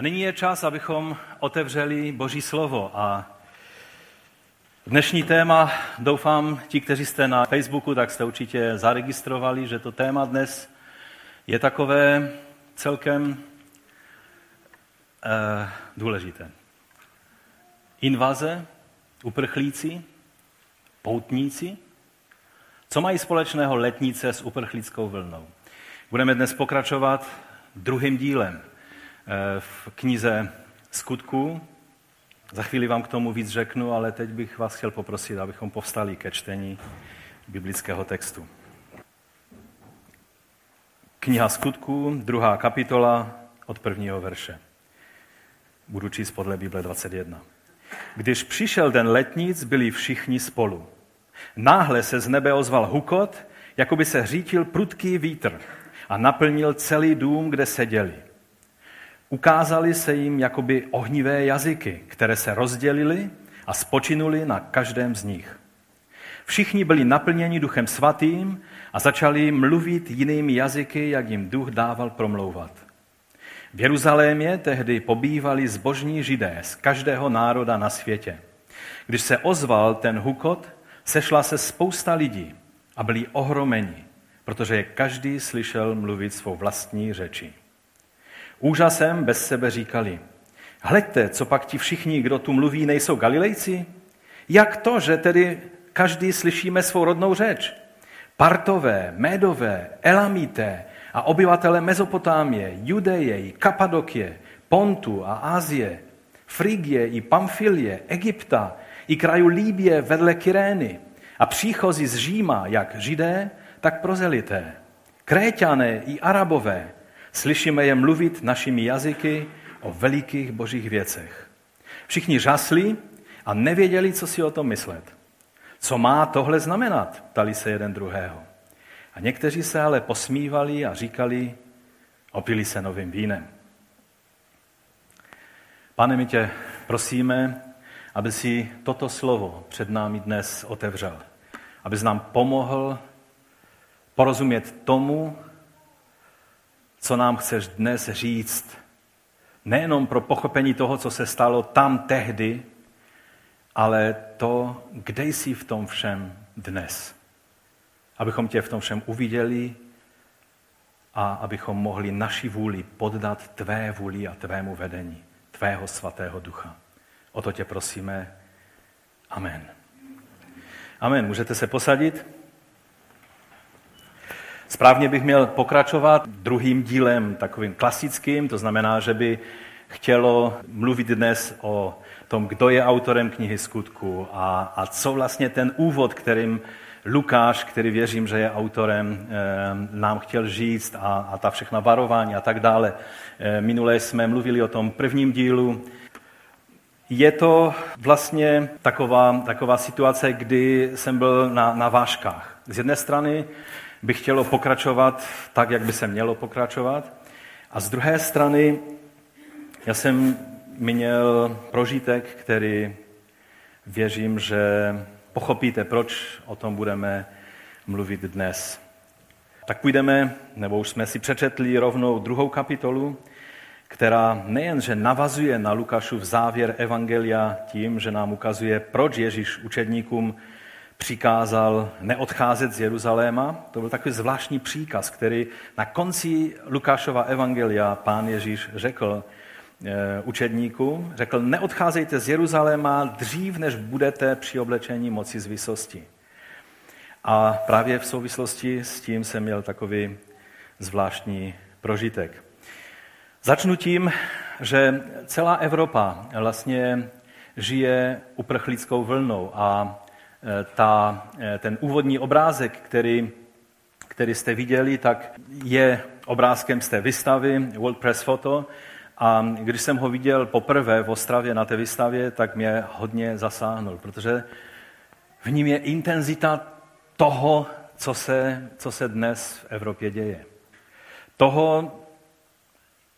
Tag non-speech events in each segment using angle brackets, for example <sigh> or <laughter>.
A nyní je čas, abychom otevřeli Boží slovo a dnešní téma, doufám, ti, kteří jste na Facebooku, tak jste určitě zaregistrovali, že to téma dnes je takové celkem eh, důležité. Invaze, uprchlíci, poutníci, co mají společného letnice s uprchlickou vlnou? Budeme dnes pokračovat druhým dílem v knize Skutků. Za chvíli vám k tomu víc řeknu, ale teď bych vás chtěl poprosit, abychom povstali ke čtení biblického textu. Kniha Skutků, druhá kapitola od prvního verše. Budu číst podle Bible 21. Když přišel den letnic, byli všichni spolu. Náhle se z nebe ozval hukot, jako by se hřítil prudký vítr a naplnil celý dům, kde seděli. Ukázali se jim jakoby ohnivé jazyky, které se rozdělily a spočinuli na každém z nich. Všichni byli naplněni duchem svatým a začali mluvit jinými jazyky, jak jim duch dával promlouvat. V Jeruzalémě tehdy pobývali zbožní židé z každého národa na světě. Když se ozval ten hukot, sešla se spousta lidí a byli ohromeni, protože je každý slyšel mluvit svou vlastní řeči. Úžasem bez sebe říkali, hleďte, co pak ti všichni, kdo tu mluví, nejsou Galilejci? Jak to, že tedy každý slyšíme svou rodnou řeč? Partové, Médové, Elamité a obyvatele Mezopotámie, Judeje, Kapadokie, Pontu a Ázie, Frigie i Pamfilie, Egypta i kraju Líbie vedle Kyrény a příchozí z Říma, jak židé, tak prozelité. Kréťané i Arabové, slyšíme je mluvit našimi jazyky o velikých božích věcech. Všichni žasli a nevěděli, co si o tom myslet. Co má tohle znamenat, ptali se jeden druhého. A někteří se ale posmívali a říkali, opili se novým vínem. Pane, my tě prosíme, aby si toto slovo před námi dnes otevřel. Aby nám pomohl porozumět tomu, co nám chceš dnes říct. Nejenom pro pochopení toho, co se stalo tam tehdy, ale to, kde jsi v tom všem dnes. Abychom tě v tom všem uviděli a abychom mohli naši vůli poddat tvé vůli a tvému vedení, tvého svatého ducha. O to tě prosíme. Amen. Amen. Můžete se posadit? Správně bych měl pokračovat druhým dílem, takovým klasickým, to znamená, že by chtělo mluvit dnes o tom, kdo je autorem knihy skutku a, a co vlastně ten úvod, kterým Lukáš, který věřím, že je autorem, eh, nám chtěl říct a, a ta všechna varování a tak dále. Eh, minule jsme mluvili o tom prvním dílu, je to vlastně taková, taková situace, kdy jsem byl na, na vážkách. Z jedné strany bych chtělo pokračovat tak, jak by se mělo pokračovat, a z druhé strany já jsem měl prožitek, který věřím, že pochopíte, proč o tom budeme mluvit dnes. Tak půjdeme, nebo už jsme si přečetli rovnou druhou kapitolu, která nejenže navazuje na Lukášův závěr Evangelia tím, že nám ukazuje, proč Ježíš učedníkům přikázal neodcházet z Jeruzaléma. To byl takový zvláštní příkaz, který na konci Lukášova Evangelia pán Ježíš řekl eh, učedníkům, řekl, neodcházejte z Jeruzaléma dřív, než budete při oblečení moci z vysosti. A právě v souvislosti s tím jsem měl takový zvláštní prožitek. Začnu tím, že celá Evropa vlastně žije uprchlickou vlnou a ta, e, ten úvodní obrázek, který, který jste viděli, tak je obrázkem z té výstavy World Press Photo a když jsem ho viděl poprvé v Ostravě na té výstavě, tak mě hodně zasáhnul, protože v ním je intenzita toho, co se, co se dnes v Evropě děje. Toho,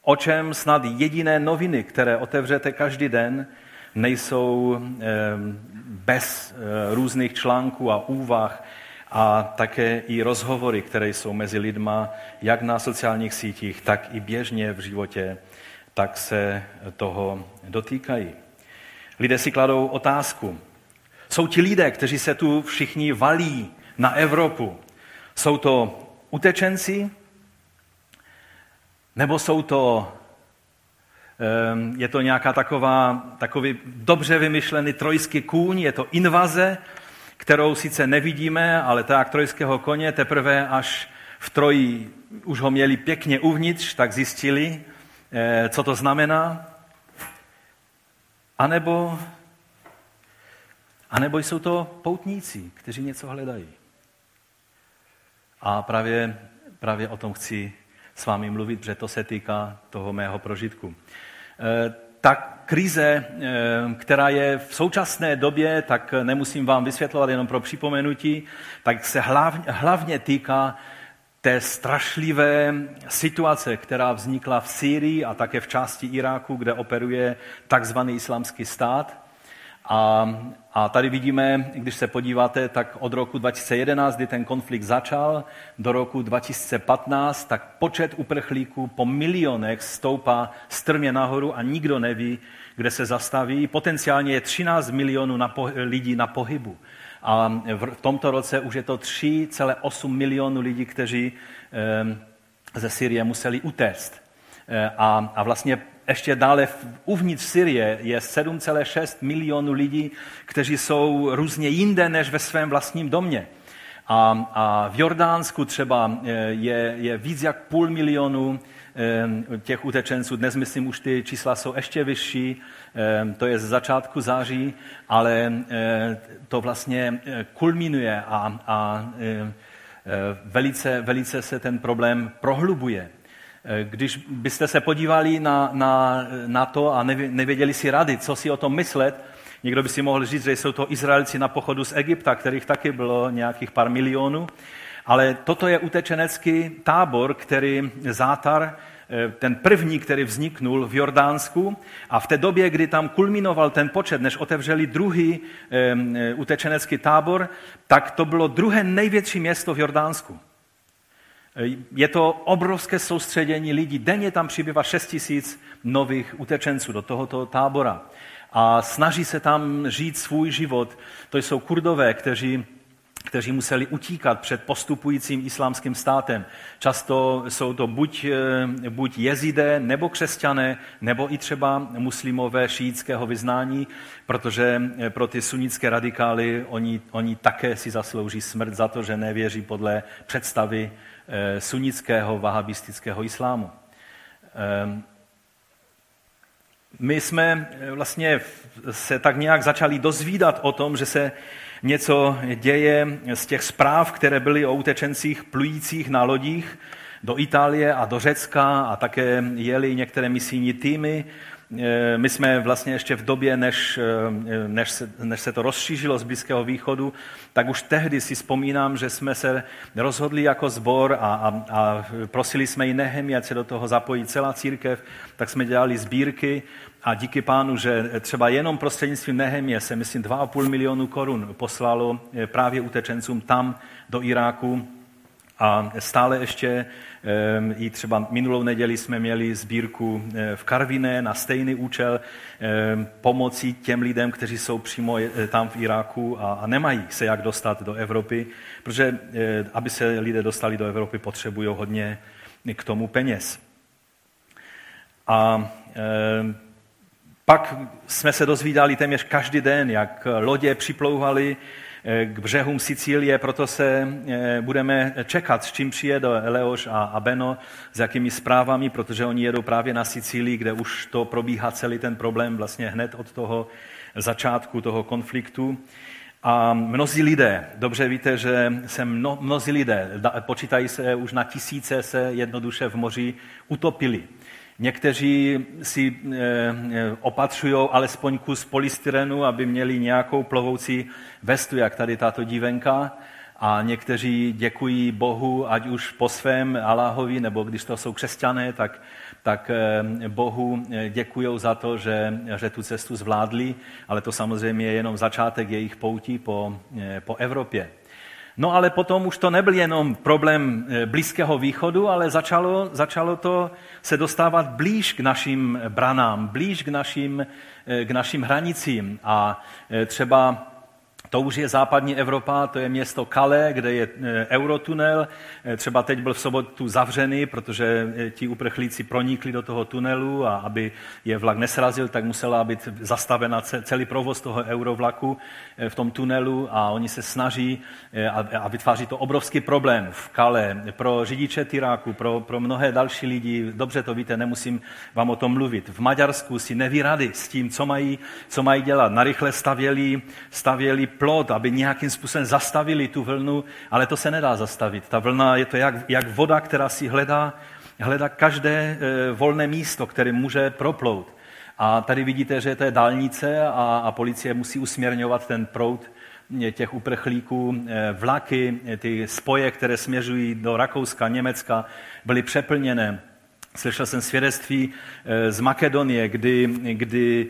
o čem snad jediné noviny, které otevřete každý den, nejsou bez eh, různých článků a úvah a také i rozhovory, které jsou mezi lidma, jak na sociálních sítích, tak i běžně v životě tak se toho dotýkají. Lidé si kladou otázku. Jsou ti lidé, kteří se tu všichni valí na Evropu. Jsou to utečenci, nebo jsou to, ehm, je to nějaká taková, takový dobře vymyšlený trojský kůň, je to invaze, kterou sice nevidíme, ale tak trojského koně teprve až v Troji už ho měli pěkně uvnitř, tak zjistili, eh, co to znamená. A nebo, a nebo jsou to poutníci, kteří něco hledají. A právě, právě o tom chci s vámi mluvit, protože to se týká toho mého prožitku. Eh, ta krize, eh, která je v současné době, tak nemusím vám vysvětlovat jenom pro připomenutí, tak se hlavně, hlavně týká té strašlivé situace, která vznikla v Sýrii a také v části Iráku, kde operuje takzvaný islamský stát. A, a tady vidíme, když se podíváte, tak od roku 2011, kdy ten konflikt začal, do roku 2015, tak počet uprchlíků po milionech stoupá strmě nahoru a nikdo neví, kde se zastaví. Potenciálně je 13 milionů na po, lidí na pohybu. A v tomto roce už je to 3,8 milionů lidí, kteří ze Syrie museli utéct. E, a, a vlastně ještě dále uvnitř Syrie je 7,6 milionů lidí, kteří jsou různě jinde než ve svém vlastním domě. A, a v Jordánsku třeba e, je, je víc jak půl milionu e, těch utečenců. Dnes, myslím, už ty čísla jsou ještě vyšší. E, to je z začátku září, ale to vlastně kulminuje a, a velice, velice se ten problém prohlubuje. Eh, když byste se podívali na, na, na to a nevěděli si rady, co si o tom myslet, někdo by si mohl říct, že jsou to Izraelci na pochodu z Egypta, kterých taky bylo nějakých pár milionů, ale toto je utečenecký tábor, který zátar, eh, ten první, který vzniknul v Jordánsku a v té době, kdy tam kulminoval ten počet, než otevřeli druhý e, utečenecký tábor, tak to bylo druhé největší město v Jordánsku. Je to obrovské soustředění lidí. Denně tam přibývá 6 tisíc nových utečenců do tohoto tábora. A snaží se tam žít svůj život. To jsou kurdové, kteří kteří museli utíkat před postupujícím islámským státem. Často jsou to buď, eh, buď jezidé, nebo křesťané, nebo i třeba muslimové šíjického vyznání, protože eh, pro ty sunnické radikály oni, oni také si zaslouží smrt za to, že nevěří podle představy sunnického vahabistického islámu. Ehm, my jsme eh, vlastně se tak nějak začali dozvídat o tom, že se něco děje z těch zpráv, které byly o utečencích plujících na lodích do Itálie a do Řecka a také jeli některé misijní týmy Eh, my jsme vlastně ještě v době, než, eh, než, se, než se to rozšířilo z Blízkého východu, tak už tehdy si vzpomínám, že jsme se rozhodli jako sbor a, a, a prosili jsme i Nehemi, ať se do toho zapojí celá církev, tak jsme dělali sbírky a díky pánu, že třeba jenom prostřednictvím Nehemie se, myslím, 2,5 milionu korun poslalo eh, právě utečencům tam do Iráku a stále ještě I třeba minulou neděli jsme měli sbírku eh, v Karviné na stejný účel ehm, pomoci těm lidem, kteří jsou přímo eh, tam v Iráku a nemají se jak dostat do Evropy, protože eh, aby se lidé dostali do Evropy, potřebují hodně k tomu peněz. A ehm, pak jsme se dozvídali téměř každý den, jak lodě připlouvaly k břehům Sicílie, proto se eh, budeme čekat, s čím přijede Leoš a Beno, s jakými zprávami, protože oni jedou právě na Sicílii, kde už to probíhá celý ten problém vlastně hned od toho začátku toho konfliktu. A mnozí lidé, dobře víte, že se mno, mnozí lidé, počítají se už na tisíce, se jednoduše v moři utopili. Někteří si eh, eh, opatřují alespoň kus polystyrenu, aby měli nějakou plovoucí vestu, jak tady tato dívenka. A někteří děkují Bohu, ať už po svém Aláhovi, nebo když to jsou křesťané, tak, tak eh, Bohu děkují za to, že, že tu cestu zvládli, ale to samozřejmě je jenom začátek jejich poutí po, po Evropě. No ale potom už to nebyl jenom problém eh, Blízkého východu, ale začalo, začalo to se dostávat blíž k našim branám, blíž k našim, eh, k našim hranicím. A eh, třeba to už je západní Evropa, to je město Calais, kde je e, eurotunel. E, třeba teď byl v sobotu zavřený, protože e, ti uprchlíci pronikli do toho tunelu a aby je vlak nesrazil, tak musela být zastavena celý provoz toho eurovlaku v tom tunelu a oni se snaží a vytváří to obrovský problém v Calais pro řidiče Tyráku, pro, pro mnohé další lidi. Dobře to víte, nemusím vám o tom mluvit. V Maďarsku si neví rady s tím, co mají, co mají dělat. Narychle stavěli, stavěli plot, aby nějakým způsobem zastavili tu vlnu, ale to se nedá zastavit. Ta vlna je to jak, jak voda, která si hledá, hledá každé e, volné místo, které může proplout. A tady vidíte, že to je dálnice a, a policie musí usměrňovat ten proud e, těch uprchlíků. E, vlaky, ty spoje, které směřují do Rakouska, Německa, byly přeplněné. Slyšel jsem svědectví z Makedonie, kdy, kdy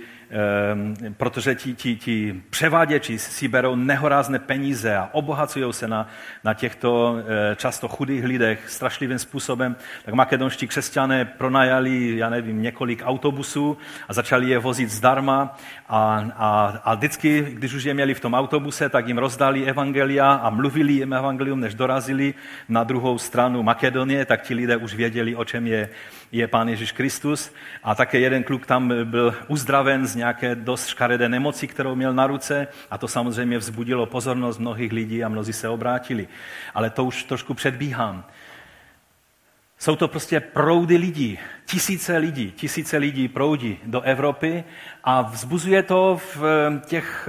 protože ti, ti, ti převáděči si berou nehorázné peníze a obohacují se na, na těchto eh, často chudých lidech strašlivým způsobem, tak makedonští křesťané pronajali, já nevím, několik autobusů a začali je vozit zdarma a, a, a vždycky, když už je měli v tom autobuse, tak jim rozdali evangelia a mluvili jim evangelium, než dorazili na druhou stranu Makedonie, tak ti lidé už věděli, o čem je, je Pán Ježíš Kristus. A také jeden kluk tam byl uzdraven z nějaké dost škaredé nemoci, kterou měl na ruce a to samozřejmě vzbudilo pozornost mnohých lidí a mnozí se obrátili. Ale to už trošku předbíhám. Jsou to prostě proudy lidí, tisíce lidí, tisíce lidí proudí do Evropy a vzbuzuje to v těch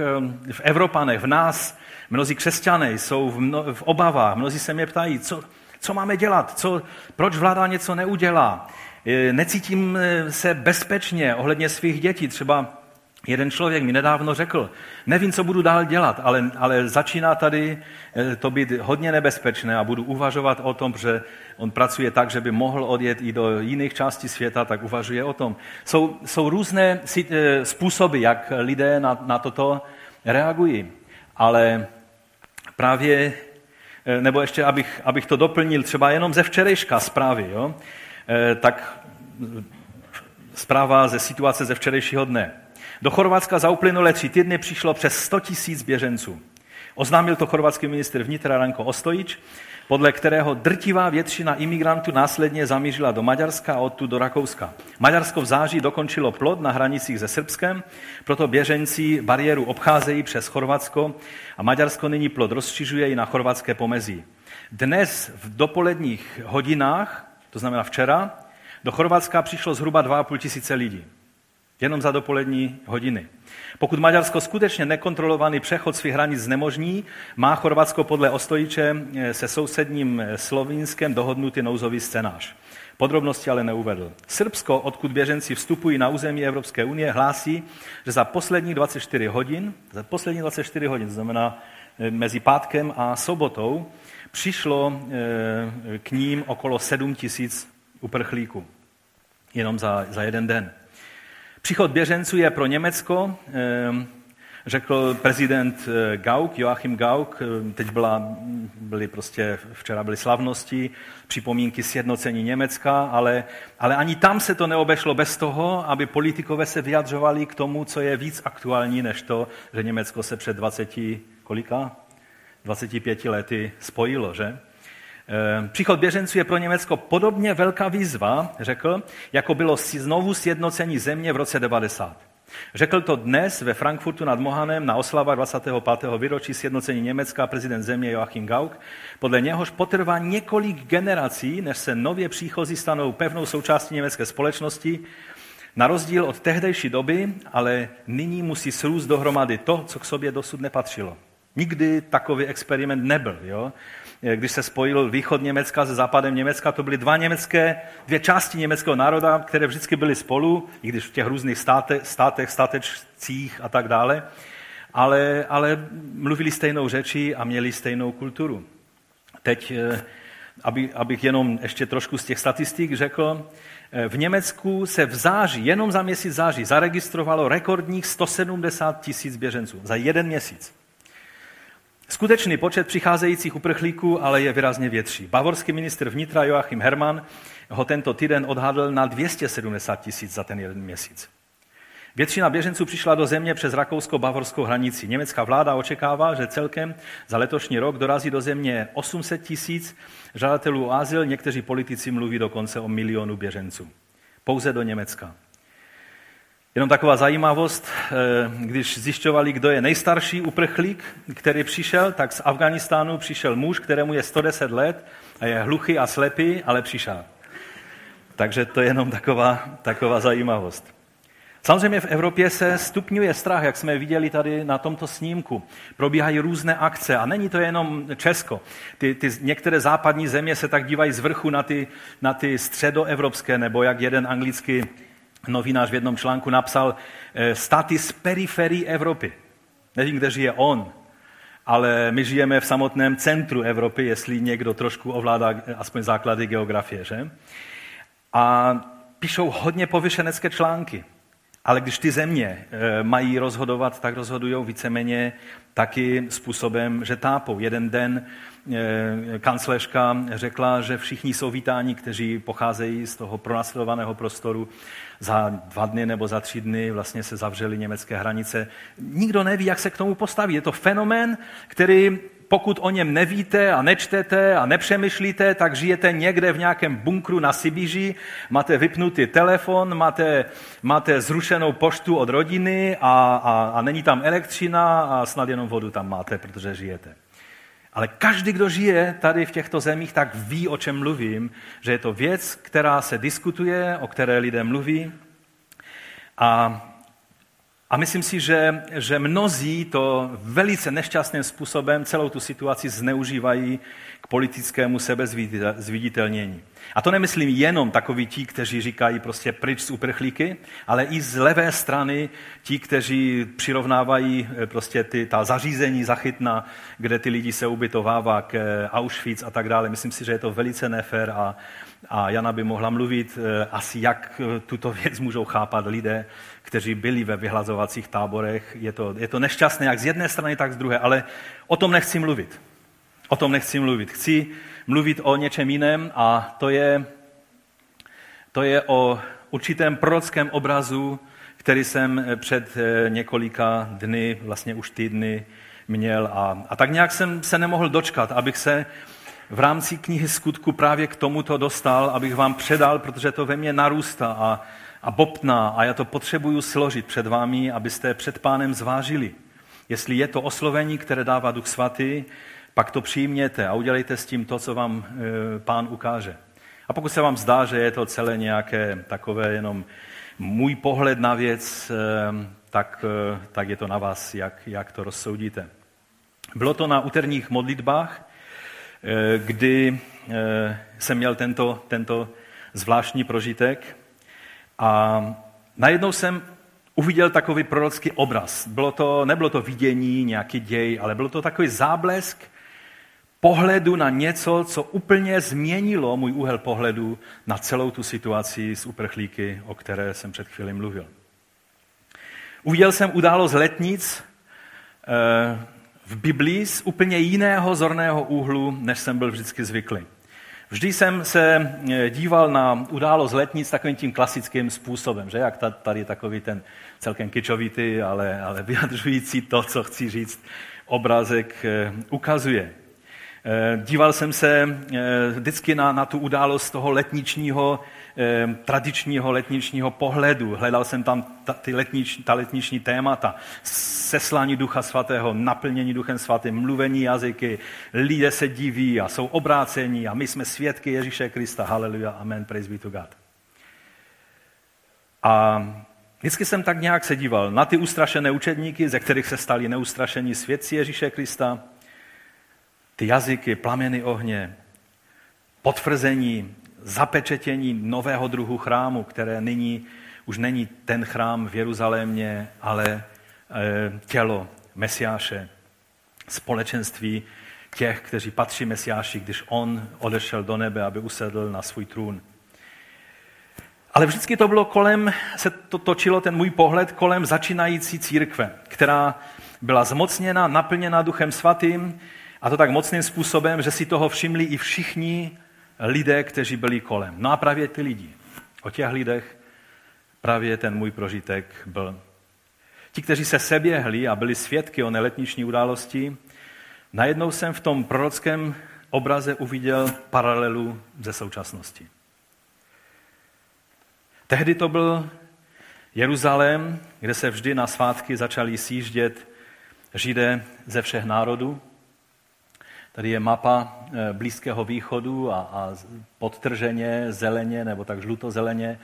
v Evropanech, v nás. Mnozí křesťané jsou v, mno, v obavách, mnozí se mě ptají, co, co máme dělat, co, proč vláda něco neudělá. Necítím se bezpečně ohledně svých dětí. Třeba Jeden člověk mi nedávno řekl, nevím, co budu dál dělat, ale, ale začíná tady eh, to být hodně nebezpečné a budu uvažovat o tom, že on pracuje tak, že by mohl odjet i do jiných částí světa, tak uvažuje o tom. Jsou, jsou různé eh, způsoby, jak lidé na, na toto reagují, ale právě, eh, nebo ještě abych, abych to doplnil, třeba jenom ze včerejška zprávy, jo? tak zpráva ze situace ze včerejšího dne. Do Chorvatska za uplynulé tři týdny přišlo přes 100 tisíc běženců. Oznámil to chorvatský ministr vnitra Ranko Ostojič, podle kterého drtivá většina imigrantů následně zamířila do Maďarska a odtud do Rakouska. Maďarsko v září dokončilo plot na hranicích se Srbskem, proto běženci bariéru obcházejí přes Chorvatsko a Maďarsko nyní plot rozšiřuje i na chorvatské pomezí. Dnes v dopoledních hodinách, to znamená včera, do Chorvatska přišlo zhruba 2,5 tisíce lidí. Jenom za dopolední hodiny. Pokud Maďarsko skutečně nekontrolovaný přechod svých hranic znemožní, má Chorvatsko podle Ostojiče eh, se sousedním eh, Slovinskem dohodnutý nouzový scénář. Podrobnosti ale neuvedl. Srbsko, odkud běženci vstupují na území Evropské unie, hlásí, že za poslední 24 hodin, za poslední 24 hodin, znamená eh, mezi pátkem a sobotou, přišlo k ním okolo 7 tisíc uprchlíků. Jenom za, za jeden den. Příchod běženců je pro Německo, ehm, řekl prezident eh, Gauck, Joachim Gauck, ehm, teď byla, byly prostě, včera byly slavnosti, připomínky sjednocení Německa, ale, ale ani tam se to neobešlo bez toho, aby politikové se vyjadřovali k tomu, co je víc aktuální, než to, že Německo se před 20, kolika? 25 lety spojilo, že? Eh, příchod běženců je pro Německo podobně velká výzva, řekl, jako bylo znovu sjednocení země v roce 90. Řekl to dnes ve Frankfurtu nad Mohanem na oslava 25. výročí sjednocení Německa prezident země Joachim Gauck. Podle něhož potrvá několik generací, než se nově příchozí stanou pevnou součástí německé společnosti, na rozdíl od tehdejší doby, ale nyní musí srůst dohromady to, co k sobě dosud nepatřilo. Nikdy takový experiment nebyl. Jo? Když se spojil východ Německa se západem Německa, to byly dva německé, dvě části německého národa, které vždycky byly spolu, i když v těch různých státech, státech statečcích a tak dále, ale, ale mluvili stejnou řeči a měli stejnou kulturu. Teď, eh, aby, abych jenom ještě trošku z těch statistik řekl, eh, v Německu se v září, jenom za měsíc září, zaregistrovalo rekordních 170 tisíc běženců. Za jeden měsíc. Skutečný počet přicházejících uprchlíků ale je výrazně větší. Bavorský ministr vnitra Joachim Hermann ho tento týden odhadl na 270 tisíc za ten jeden měsíc. Většina běženců přišla do země přes rakousko-bavorskou hranici. Německá vláda očekává, že celkem za letošní rok dorazí do země 800 tisíc žadatelů o azyl, někteří politici mluví dokonce o milionu běženců. Pouze do Německa. Jenom taková zajímavost, eh, když zjišťovali, kdo je nejstarší uprchlík, který přišel, tak z Afganistánu přišel muž, kterému je 110 let a je hluchý a slepý, ale přišel. Takže to je jenom taková, taková zajímavost. Samozřejmě v Evropě se stupňuje strach, jak jsme viděli tady na tomto snímku. Probíhají různé akce a není to jenom Česko. Ty, ty některé západní země se tak dívají z vrchu na ty, na ty středoevropské, nebo jak jeden anglický novinář v jednom článku napsal, eh, státy z periferii Evropy. Nevím, kde žije on, ale my žijeme v samotném centru Evropy, jestli někdo trošku ovládá aspoň základy geografie. Že? A píšou hodně povyšenecké články. Ale když ty země eh, mají rozhodovat, tak rozhodují víceméně taky způsobem, že tápou. Jeden den eh, kancléřka řekla, že všichni jsou vítáni, kteří pocházejí z toho pronásledovaného prostoru. Za dva dny nebo za tři dny vlastně se zavřely německé hranice. Nikdo neví, jak se k tomu postaví. Je to fenomén, který pokud o něm nevíte a nečtete a nepřemýšlíte, tak žijete někde v nějakém bunkru na Sibiři, máte vypnutý telefon, máte, máte zrušenou poštu od rodiny a, a, a není tam elektřina a snad jenom vodu tam máte, protože žijete. Ale každý, kdo žije tady v těchto zemích, tak ví, o čem mluvím, že je to věc, která se diskutuje, o které lidé mluví. A a myslím si, že, že mnozí to velice nešťastným způsobem celou tu situaci zneužívají k politickému sebezviditelnění. A to nemyslím jenom takoví ti, kteří říkají prostě pryč z uprchlíky, ale i z levé strany ti, kteří přirovnávají eh, prostě ty, ta zařízení zachytna, kde ty lidi se ubytovává k Auschwitz a tak dále. Myslím si, že je to velice nefér a, a Jana by mohla mluvit eh, asi, jak tuto věc můžou chápat lidé, kteří byli ve vyhlazovacích táborech. Je to, je to nešťastné jak z jedné strany, tak z druhé, ale o tom nechci mluvit. O tom nechci mluvit. Chci mluvit o něčem jiném a to je, to je o určitém prorockém obrazu, který jsem před eh, několika dny, vlastně už týdny, měl. A, a tak nějak jsem se nemohl dočkat, abych se v rámci knihy skutku právě k tomuto dostal, abych vám předal, protože to ve mně narůstá a, a bobtná a já to potřebuju složit před vámi, abyste před pánem zvážili. Jestli je to oslovení, které dává Duch Svatý, pak to přijměte a udělejte s tím to, co vám e, pán ukáže. A pokud se vám zdá, že je to celé nějaké takové jenom můj pohled na věc, e, tak, e, tak je to na vás, jak, jak to rozsoudíte. Bylo to na úterních modlitbách, kdy jsem měl tento, tento zvláštní prožitek a najednou jsem uviděl takový prorocký obraz. Bylo to, nebylo to vidění, nějaký děj, ale bylo to takový záblesk pohledu na něco, co úplně změnilo můj úhel pohledu na celou tu situaci s uprchlíky, o které jsem před chvíli mluvil. Uviděl jsem událost letnic eh, v Biblii z úplně jiného zorného úhlu, než jsem byl vždycky zvyklý. Vždy jsem se eh, díval na událost letnic takovým tím klasickým způsobem, že jak tady takový ten celkem kičovitý, ale, ale <laughs> vyjadřující to, co chci říct, obrázek eh, ukazuje. Eh, díval jsem se vždycky na, na tu událost toho letničního, tradičního letničního pohledu. Hledal jsem tam ta, ty letnič, ta letniční témata seslání Ducha Svatého, naplnění Duchem Svatým, mluvení jazyky, lidé se diví a jsou obrácení a my jsme svědky Ježíše Krista. Haleluja, amen, praise be to God. A vždycky jsem tak nějak se díval na ty ustrašené učedníky, ze kterých se stali neustrašení svědci Ježíše Krista, ty jazyky, plameny ohně, potvrzení, zapečetění nového druhu chrámu, které nyní už není ten chrám v Jeruzalémě, ale Eh, tělo Mesiáše, společenství těch, kteří patří Mesiáši, když on odešel do nebe, aby usedl na svůj trůn. Ale vždycky to bylo kolem, se to točilo ten můj pohled kolem začínající církve, která byla zmocněna, naplněna Duchem Svatým, a to tak mocným způsobem, že si toho všimli i všichni lidé, kteří byli kolem. No a právě ty lidi. O těch lidech právě ten můj prožitek byl. Ti, kteří se seběhli a byli svědky o neletniční události, najednou jsem v tom prorockém obraze uviděl paralelu ze současnosti. Tehdy to byl Jeruzalém, kde se vždy na svátky začali sjíždět Židé ze všech národů. Tady je mapa eh, Blízkého východu a, a podtrženě zeleně nebo tak žlutozeleně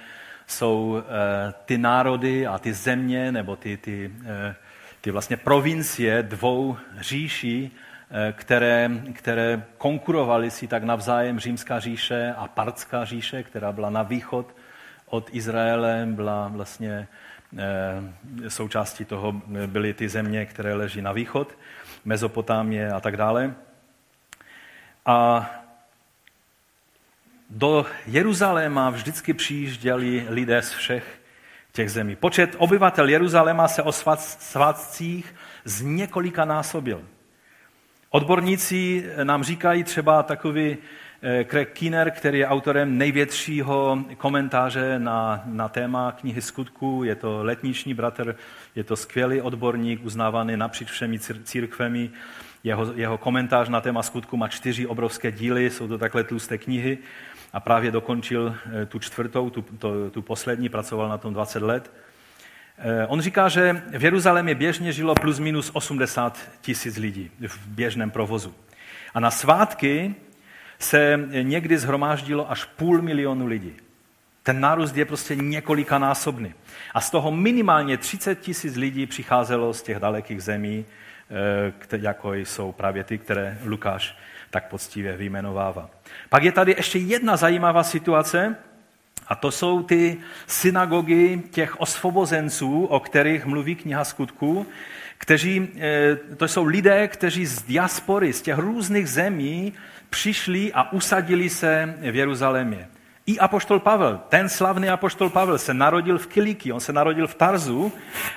jsou eh, ty národy a ty země nebo ty, ty, eh, ty vlastně provincie dvou říší, které, které konkurovaly si tak navzájem římská říše a partská říše, která byla na východ od Izraele, byla vlastně součástí toho byly ty země, které leží na východ, Mezopotámie a tak dále. A do Jeruzaléma vždycky přijížděli lidé z všech těch zemí. Počet obyvatel Jeruzaléma se o svátcích z několika násobil. Odborníci nám říkají třeba takový eh, Craig Keener, který je autorem největšího komentáře na, na téma knihy skutků. Je to letniční bratr, je to skvělý odborník, uznávaný napříč všemi církvemi. Jeho, jeho komentář na téma skutku má čtyři obrovské díly, jsou to takhle tlusté knihy a právě dokončil eh, tu čtvrtou, tu, to, tu poslední, pracoval na tom 20 let. Eh, on říká, že v Jeruzalémě běžně žilo plus minus 80 tisíc lidí v běžném provozu. A na svátky se někdy zhromáždilo až půl milionu lidí. Ten nárůst je prostě několikanásobný. A z toho minimálně 30 tisíc lidí přicházelo z těch dalekých zemí, jako jsou právě ty, které Lukáš tak poctivě vyjmenovává. Pak je tady ještě jedna zajímavá situace, a to jsou ty synagogy těch osvobozenců, o kterých mluví kniha skutků, kteří, eh, to jsou lidé, kteří z diaspory, z těch různých zemí přišli a usadili se v Jeruzalémě. I apoštol Pavel, ten slavný apoštol Pavel se narodil v Kiliki, on se narodil v Tarzu,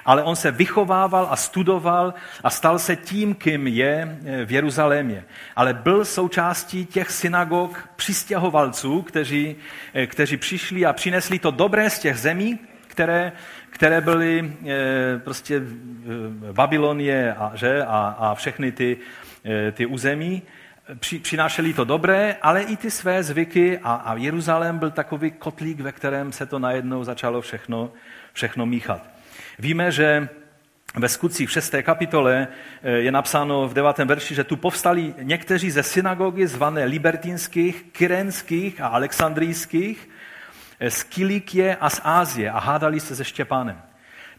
ale on se vychovával a studoval a stal se tím, kým je eh, v Jeruzalémě. Ale byl součástí těch synagog přistěhovalců, kteří, eh, kteří přišli a přinesli to dobré z těch zemí, které, které byly eh, prostě Babylonie a, že, a, a všechny ty, ty území při, přinášeli to dobré, ale i ty své zvyky a, a Jeruzalém byl takový kotlík, ve kterém se to najednou začalo všechno, všechno míchat. Víme, že ve skutcích v 6. kapitole eh, je napsáno v 9. verši, že tu povstali někteří ze synagogy zvané libertinských, kyrenských a alexandrijských, eh, z Kilikie a z Ázie a hádali se se Štěpánem.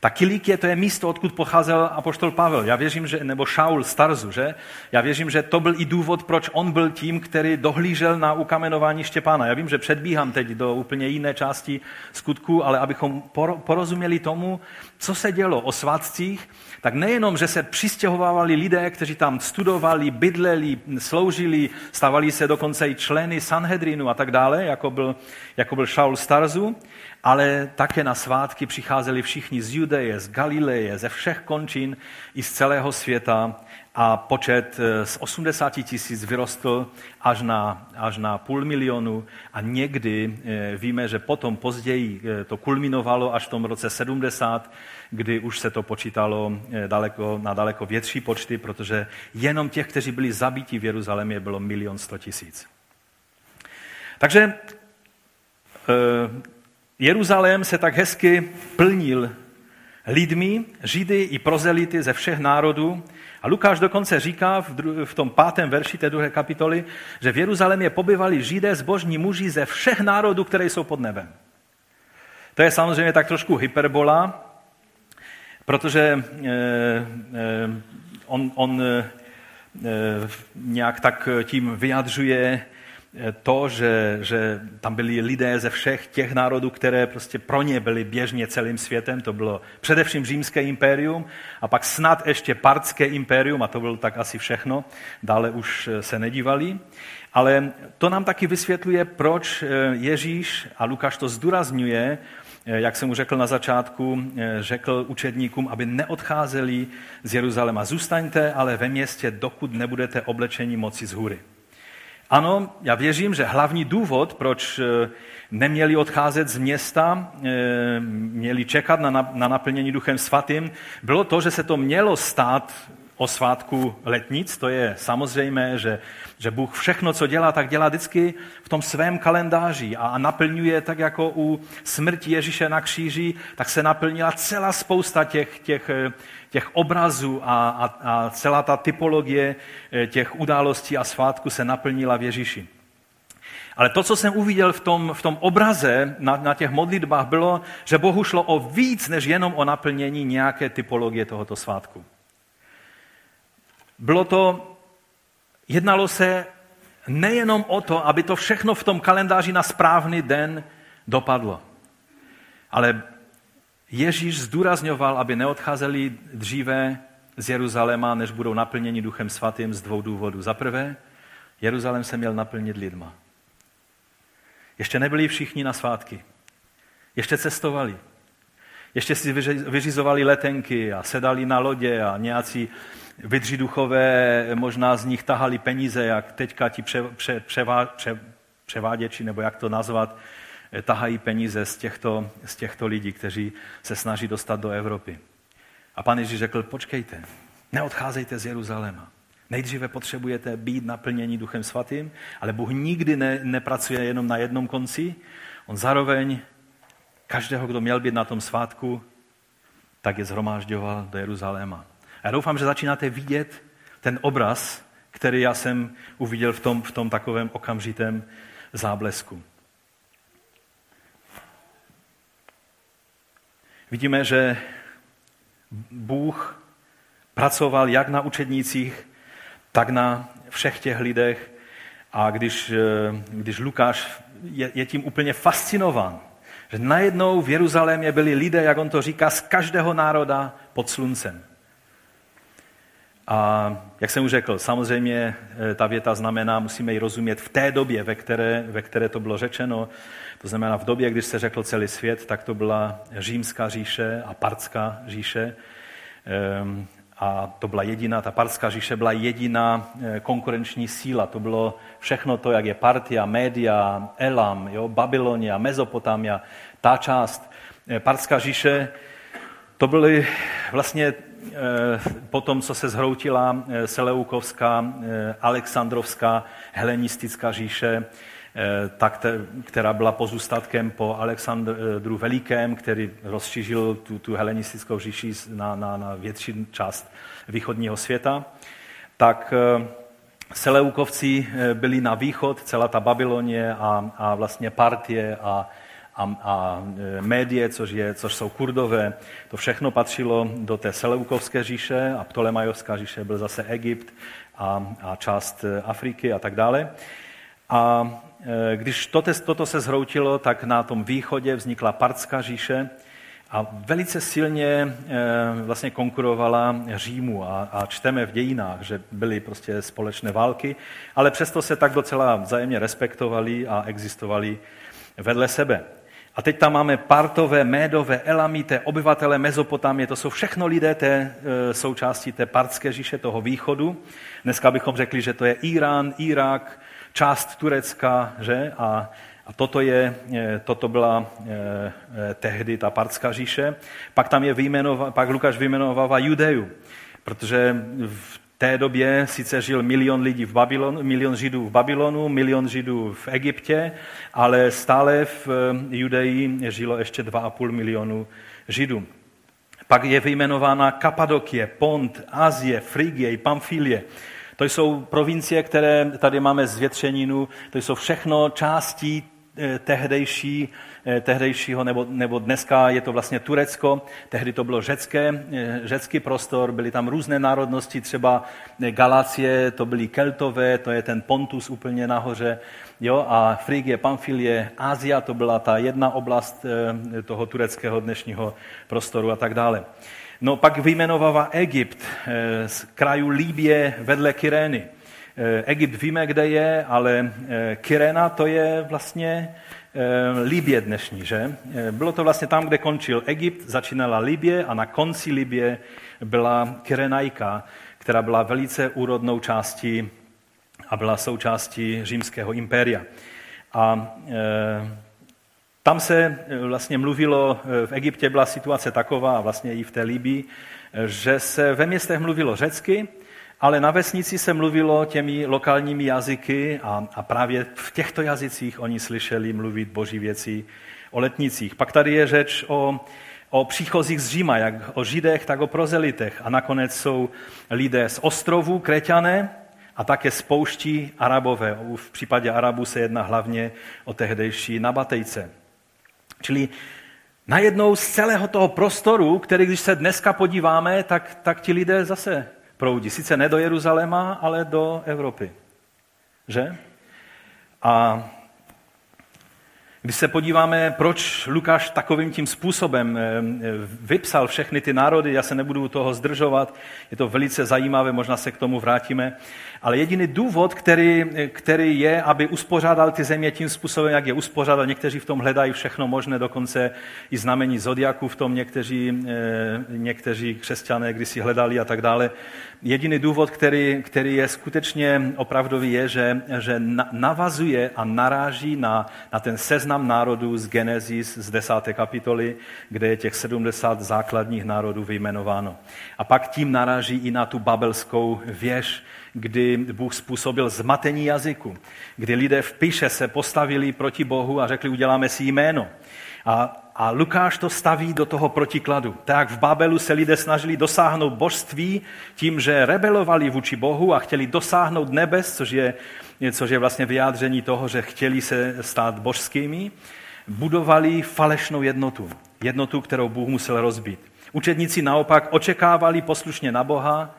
Ta Kilikie to je místo, odkud pocházel apoštol Pavel. Já věřím, že, nebo Šaul z Tarzu, že? Já věřím, že to byl i důvod, proč on byl tím, který dohlížel na ukamenování Štěpána. Já vím, že předbíhám teď do úplně jiné části skutku, ale abychom porozuměli tomu, co se dělo o svátcích, tak nejenom, že se přistěhovávali lidé, kteří tam studovali, bydleli, sloužili, stavali se dokonce i členy Sanhedrinu a tak dále, jako byl, jako byl Šaul z Tarzu, ale také na svátky přicházeli všichni z Judeje, z Galileje, ze všech končin i z celého světa a počet eh, z 80 tisíc vyrostl až na, až na půl milionu a někdy eh, víme, že potom později eh, to kulminovalo až v tom roce 70, kdy už se to počítalo daleko, na daleko větší počty, protože jenom těch, kteří byli zabiti v Jeruzalémě, bylo milion sto tisíc. Takže Jeruzalém se tak hezky plnil lidmi, židy i prozelity ze všech národů. A Lukáš dokonce říká v, tom pátém verši té druhé kapitoly, že v Jeruzalémě pobyvali židé zbožní muži ze všech národů, které jsou pod nebem. To je samozřejmě tak trošku hyperbola, protože e, e, on, on e, nějak tak tím vyjadřuje to, že, že tam byli lidé ze všech těch národů, které prostě pro ně byly běžně celým světem. To bylo především římské impérium a pak snad ještě partské impérium a to bylo tak asi všechno. Dále už se nedívali. Ale to nám taky vysvětluje, proč Ježíš, a Lukáš to zdůrazňuje, jak jsem mu řekl na začátku, řekl učedníkům, aby neodcházeli z Jeruzaléma. Zůstaňte ale ve městě, dokud nebudete oblečeni moci z hůry. Ano, já věřím, že hlavní důvod, proč neměli odcházet z města, měli čekat na, na naplnění Duchem Svatým, bylo to, že se to mělo stát o svátku letnic, to je samozřejmé, že, že Bůh všechno, co dělá, tak dělá vždycky v tom svém kalendáři a naplňuje tak jako u smrti Ježíše na kříži, tak se naplnila celá spousta těch, těch, těch obrazů a, a, a celá ta typologie eh, těch událostí a svátků se naplnila v Ježíši. Ale to, co jsem uviděl v tom, v tom obraze na, na těch modlitbách, bylo, že Bohu šlo o víc než jenom o naplnění nějaké typologie tohoto svátku. Bylo to, jednalo se nejenom o to, aby to všechno v tom kalendáři na správný den dopadlo. Ale Ježíš zdůrazňoval, aby neodcházeli dříve z Jeruzaléma, než budou naplněni Duchem Svatým z dvou důvodů. Za prvé, Jeruzalém se měl naplnit lidma. Ještě nebyli všichni na svátky. Ještě cestovali. Ještě si vyřizovali letenky a sedali na lodě a nějací vydři duchové možná z nich tahali peníze, jak teďka ti pře, pře, převá, pře, převáděči, nebo jak to nazvat, eh, tahají peníze z těchto, z těchto lidí, kteří se snaží dostat do Evropy. A pan Ježíš řekl, počkejte, neodcházejte z Jeruzaléma. Nejdříve potřebujete být naplnění Duchem Svatým, ale Bůh nikdy ne, nepracuje jenom na jednom konci. On zároveň každého, kdo měl být na tom svátku, tak je zhromážďoval do Jeruzaléma. Já doufám, že začínáte vidět ten obraz, který já jsem uviděl v tom, v tom takovém okamžitém záblesku. Vidíme, že Bůh pracoval jak na učednících, tak na všech těch lidech. A když, když Lukáš je, je tím úplně fascinován, že najednou v Jeruzalémě byli lidé, jak on to říká, z každého národa pod sluncem. A jak jsem už řekl, samozřejmě eh, ta věta znamená, musíme ji rozumět v té době, ve které, ve které to bylo řečeno. To znamená v době, když se řekl celý svět, tak to byla římská říše a partská říše. Ehm, a to byla jediná, ta partská říše byla jediná eh, konkurenční síla. To bylo všechno to, jak je Partia, Média, Elam, jo, Babylonia, Mezopotamia, ta část. Eh, partská říše, to byly vlastně po tom, co se zhroutila eh, Seleukovská, eh, Alexandrovská, helenistická říše, tak která byla pozůstatkem po Alexandru Velikém, který rozšířil tu, tu helenistickou říši na, na, na větší část východního světa, tak Seleukovci byli na východ, celá ta Babylonie a, a vlastně Partie a a, a e, médie, což, je, což jsou kurdové. To všechno patřilo do té Seleukovské říše a Ptolemajovská říše byl zase Egypt a, a část e, Afriky a tak dále. A e, když toto, toto se zhroutilo, tak na tom východě vznikla Partská říše a velice silně vlastně konkurovala Římu a, a čteme v dějinách, že byly prostě společné války, ale přesto se tak docela vzájemně respektovali a existovali vedle sebe. A teď tam máme partové, médové, elamité, obyvatele Mezopotámie, to jsou všechno lidé té e, součástí té partské říše, toho východu. Dneska bychom řekli, že to je Irán, Irák, část Turecka, že? A, a toto, je, e, toto byla e, tehdy ta partská říše. Pak tam je vyjmenova, pak Lukáš vyjmenovává Judeu, protože v té době sice žil milion lidí v Babylonu, milion Židů v Babylonu, milion Židů v Egyptě, ale stále v eh, Judeji žilo ještě 2,5 milionu Židů. Pak je vyjmenována Kapadokie, Pont, Azie, Frigie, Pamfilie. To jsou provincie, které tady máme z Větřeninu, to jsou všechno části tehdejší Eh, tehdejšího, nebo, nebo dneska je to vlastně Turecko, tehdy to bylo řecké, eh, řecký prostor, byly tam různé národnosti, třeba eh, Galácie, to byly Keltové, to je ten Pontus úplně nahoře, jo, a Frigie, Pamfilie, Ázia, to byla ta jedna oblast toho tureckého dnešního prostoru a tak dále. No pak vyjmenovává Egypt z kraju Líbie vedle Kyrény. Egypt víme, kde je, ale Kyrena to je vlastně Libě dnešní, že? Bylo to vlastně tam, kde končil Egypt, začínala Libě a na konci Libě byla Kyrenajka, která byla velice úrodnou částí a byla součástí římského impéria. A tam se vlastně mluvilo, v Egyptě byla situace taková, a vlastně i v té Libii, že se ve městech mluvilo řecky, ale na vesnici se mluvilo těmi lokálními jazyky a, a právě v těchto jazycích oni slyšeli mluvit boží věci o letnicích. Pak tady je řeč o, o příchozích z Říma, jak o židech, tak o prozelitech. A nakonec jsou lidé z ostrovů, kreťané, a také z pouští arabové. V případě Arabů se jedná hlavně o tehdejší nabatejce. Čili najednou z celého toho prostoru, který když se dneska podíváme, tak, tak ti lidé zase proudí. Sice ne do Jeruzaléma, ale do Evropy. Že? A když se podíváme, proč Lukáš takovým tím způsobem eh, vypsal všechny ty národy, já se nebudu toho zdržovat, je to velice zajímavé, možná se k tomu vrátíme, ale jediný důvod, který, který je, aby uspořádal ty země tím způsobem, jak je uspořádal, někteří v tom hledají všechno možné, dokonce i znamení zodiaku v tom někteří, eh, někteří křesťané když si hledali a tak dále. Jediný důvod, který, který je skutečně opravdový, je, že, že navazuje a naráží na, na ten seznam národů z Genesis z desáté kapitoly, kde je těch 70 základních národů vyjmenováno. A pak tím naráží i na tu babelskou věž, kdy Bůh způsobil zmatení jazyku, kdy lidé v píše se postavili proti Bohu a řekli, uděláme si jméno. A, a Lukáš to staví do toho protikladu. Tak v Babelu se lidé snažili dosáhnout božství tím, že rebelovali vůči Bohu a chtěli dosáhnout nebes, což je, což je vlastně vyjádření toho, že chtěli se stát božskými. Budovali falešnou jednotu. Jednotu, kterou Bůh musel rozbít. Učedníci naopak očekávali poslušně na Boha,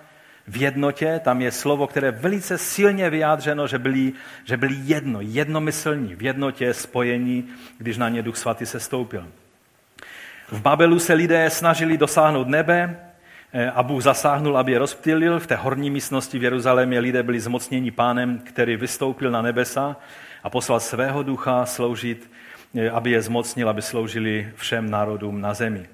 v jednotě, tam je slovo, které velice silně vyjádřeno, že byli, že byli jedno, jednomyslní, v jednotě, spojení, když na ně Duch Svatý se stoupil. V Babelu se lidé snažili dosáhnout nebe eh, a Bůh zasáhnul, aby je rozptýlil. V té horní místnosti v Jeruzalémě lidé byli zmocněni pánem, který vystoupil na nebesa a poslal svého ducha sloužit, eh, aby je zmocnil, aby sloužili všem národům na zemi.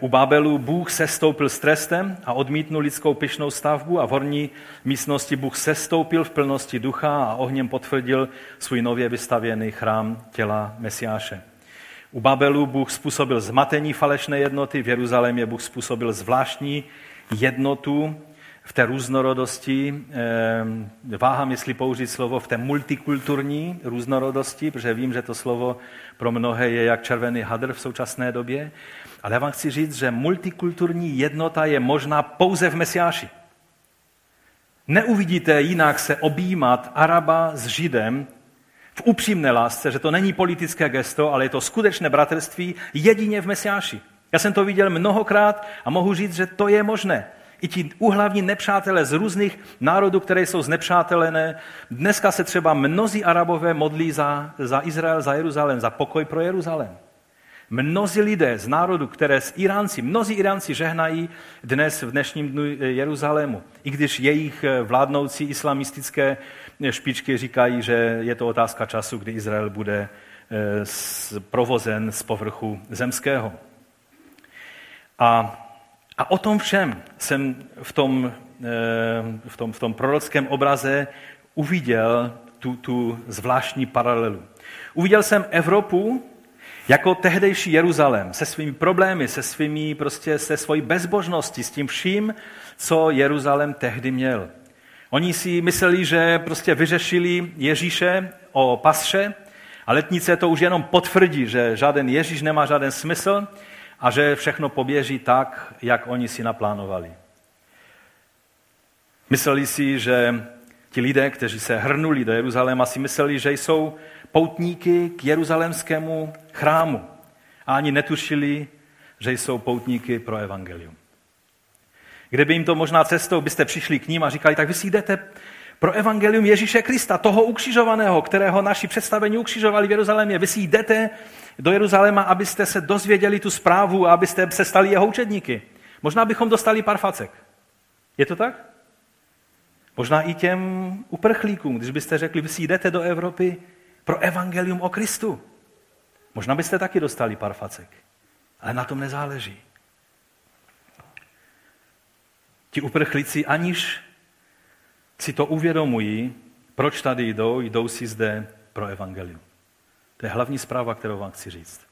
U Babelu Bůh sestoupil s trestem a odmítnul lidskou pyšnou stavbu a v horní místnosti Bůh sestoupil v plnosti ducha a ohněm potvrdil svůj nově vystavěný chrám těla Mesiáše. U Babelu Bůh způsobil zmatení falešné jednoty, v Jeruzalémě Bůh způsobil zvláštní jednotu v té různorodosti, eh, váhám, jestli použít slovo, v té multikulturní různorodosti, protože vím, že to slovo pro mnohé je jak červený hadr v současné době, ale já vám chci říct, že multikulturní jednota je možná pouze v Mesiáši. Neuvidíte jinak se objímat Araba s Židem v upřímné lásce, že to není politické gesto, ale je to skutečné bratrství jedině v Mesiáši. Já jsem to viděl mnohokrát a mohu říct, že to je možné. I ti uhlavní nepřátelé z různých národů, které jsou znepřátelené. Dneska se třeba mnozí arabové modlí za, za Izrael, za Jeruzalém, za pokoj pro Jeruzalém. Mnozí lidé z národu, které z Iránci, mnozí Iránci žehnají dnes v dnešním dnu Jeruzalému. I když jejich vládnoucí islamistické špičky říkají, že je to otázka času, kdy Izrael bude eh, provozen z povrchu zemského. A, a o tom všem jsem v tom, eh, v tom, v tom prorockém obraze uviděl tu, tu zvláštní paralelu. Uviděl jsem Evropu, jako tehdejší Jeruzalém, se svými problémy, se, svými, prostě se svojí bezbožností, s tím vším, co Jeruzalém tehdy měl. Oni si mysleli, že prostě vyřešili Ježíše o pasře a letnice to už jenom potvrdí, že žádný Ježíš nemá žádný smysl a že všechno poběží tak, jak oni si naplánovali. Mysleli si, že ti lidé, kteří se hrnuli do Jeruzaléma, si mysleli, že jsou poutníky k jeruzalémskému chrámu a ani netušili, že jsou poutníky pro evangelium. Kdyby jim to možná cestou byste přišli k ním a říkali, tak vy si jdete pro evangelium Ježíše Krista, toho ukřižovaného, kterého naši představení ukřižovali v Jeruzalémě. Vy si jdete do Jeruzaléma, abyste se dozvěděli tu zprávu a abyste se stali jeho učedníky. Možná bychom dostali pár facek. Je to tak? Možná i těm uprchlíkům, když byste řekli, vy si jdete do Evropy pro evangelium o Kristu. Možná byste taky dostali pár facek. Ale na tom nezáleží. Ti uprchlíci, aniž si to uvědomují, proč tady jdou, jdou si zde pro evangelium. To je hlavní zpráva, kterou vám chci říct.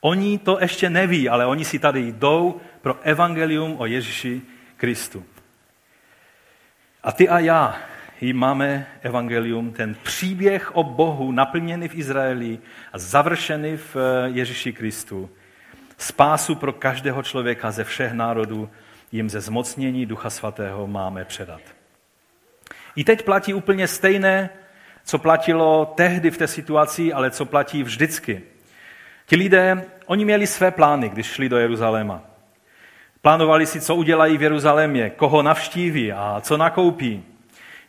Oni to ještě neví, ale oni si tady jdou pro evangelium o Ježíši Kristu. A ty a já jim máme evangelium, ten příběh o Bohu naplněný v Izraeli a završený v eh, Ježíši Kristu. Spásu pro každého člověka ze všech národů jim ze zmocnění Ducha Svatého máme předat. I teď platí úplně stejné, co platilo tehdy v té situaci, ale co platí vždycky. Ti lidé, oni měli své plány, když šli do Jeruzaléma. Plánovali si, co udělají v Jeruzalémě, koho navštíví a co nakoupí.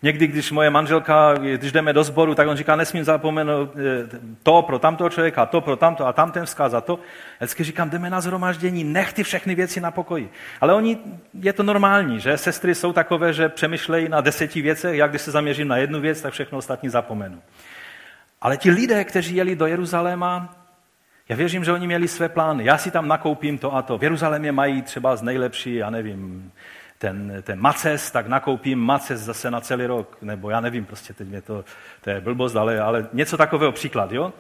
Někdy, když moje manželka, když jdeme do sboru, tak on říká, nesmím zapomenout eh, to pro tamtoho člověka, to pro tamto a tamten vzkaz a to. Vždycky říkám, jdeme na zhromaždění, nech ty všechny věci na pokoji. Ale oni, je to normální, že sestry jsou takové, že přemýšlejí na deseti věcech, jak když se zaměřím na jednu věc, tak všechno ostatní zapomenu. Ale ti lidé, kteří jeli do Jeruzaléma, já věřím, že oni měli své plány. Já si tam nakoupím to a to. V Jeruzalémě mají třeba z nejlepší, já nevím, ten, ten maces, tak nakoupím maces zase na celý rok. Nebo já nevím, prostě teď mě to, to je blbost, ale, ale něco takového příklad, jo?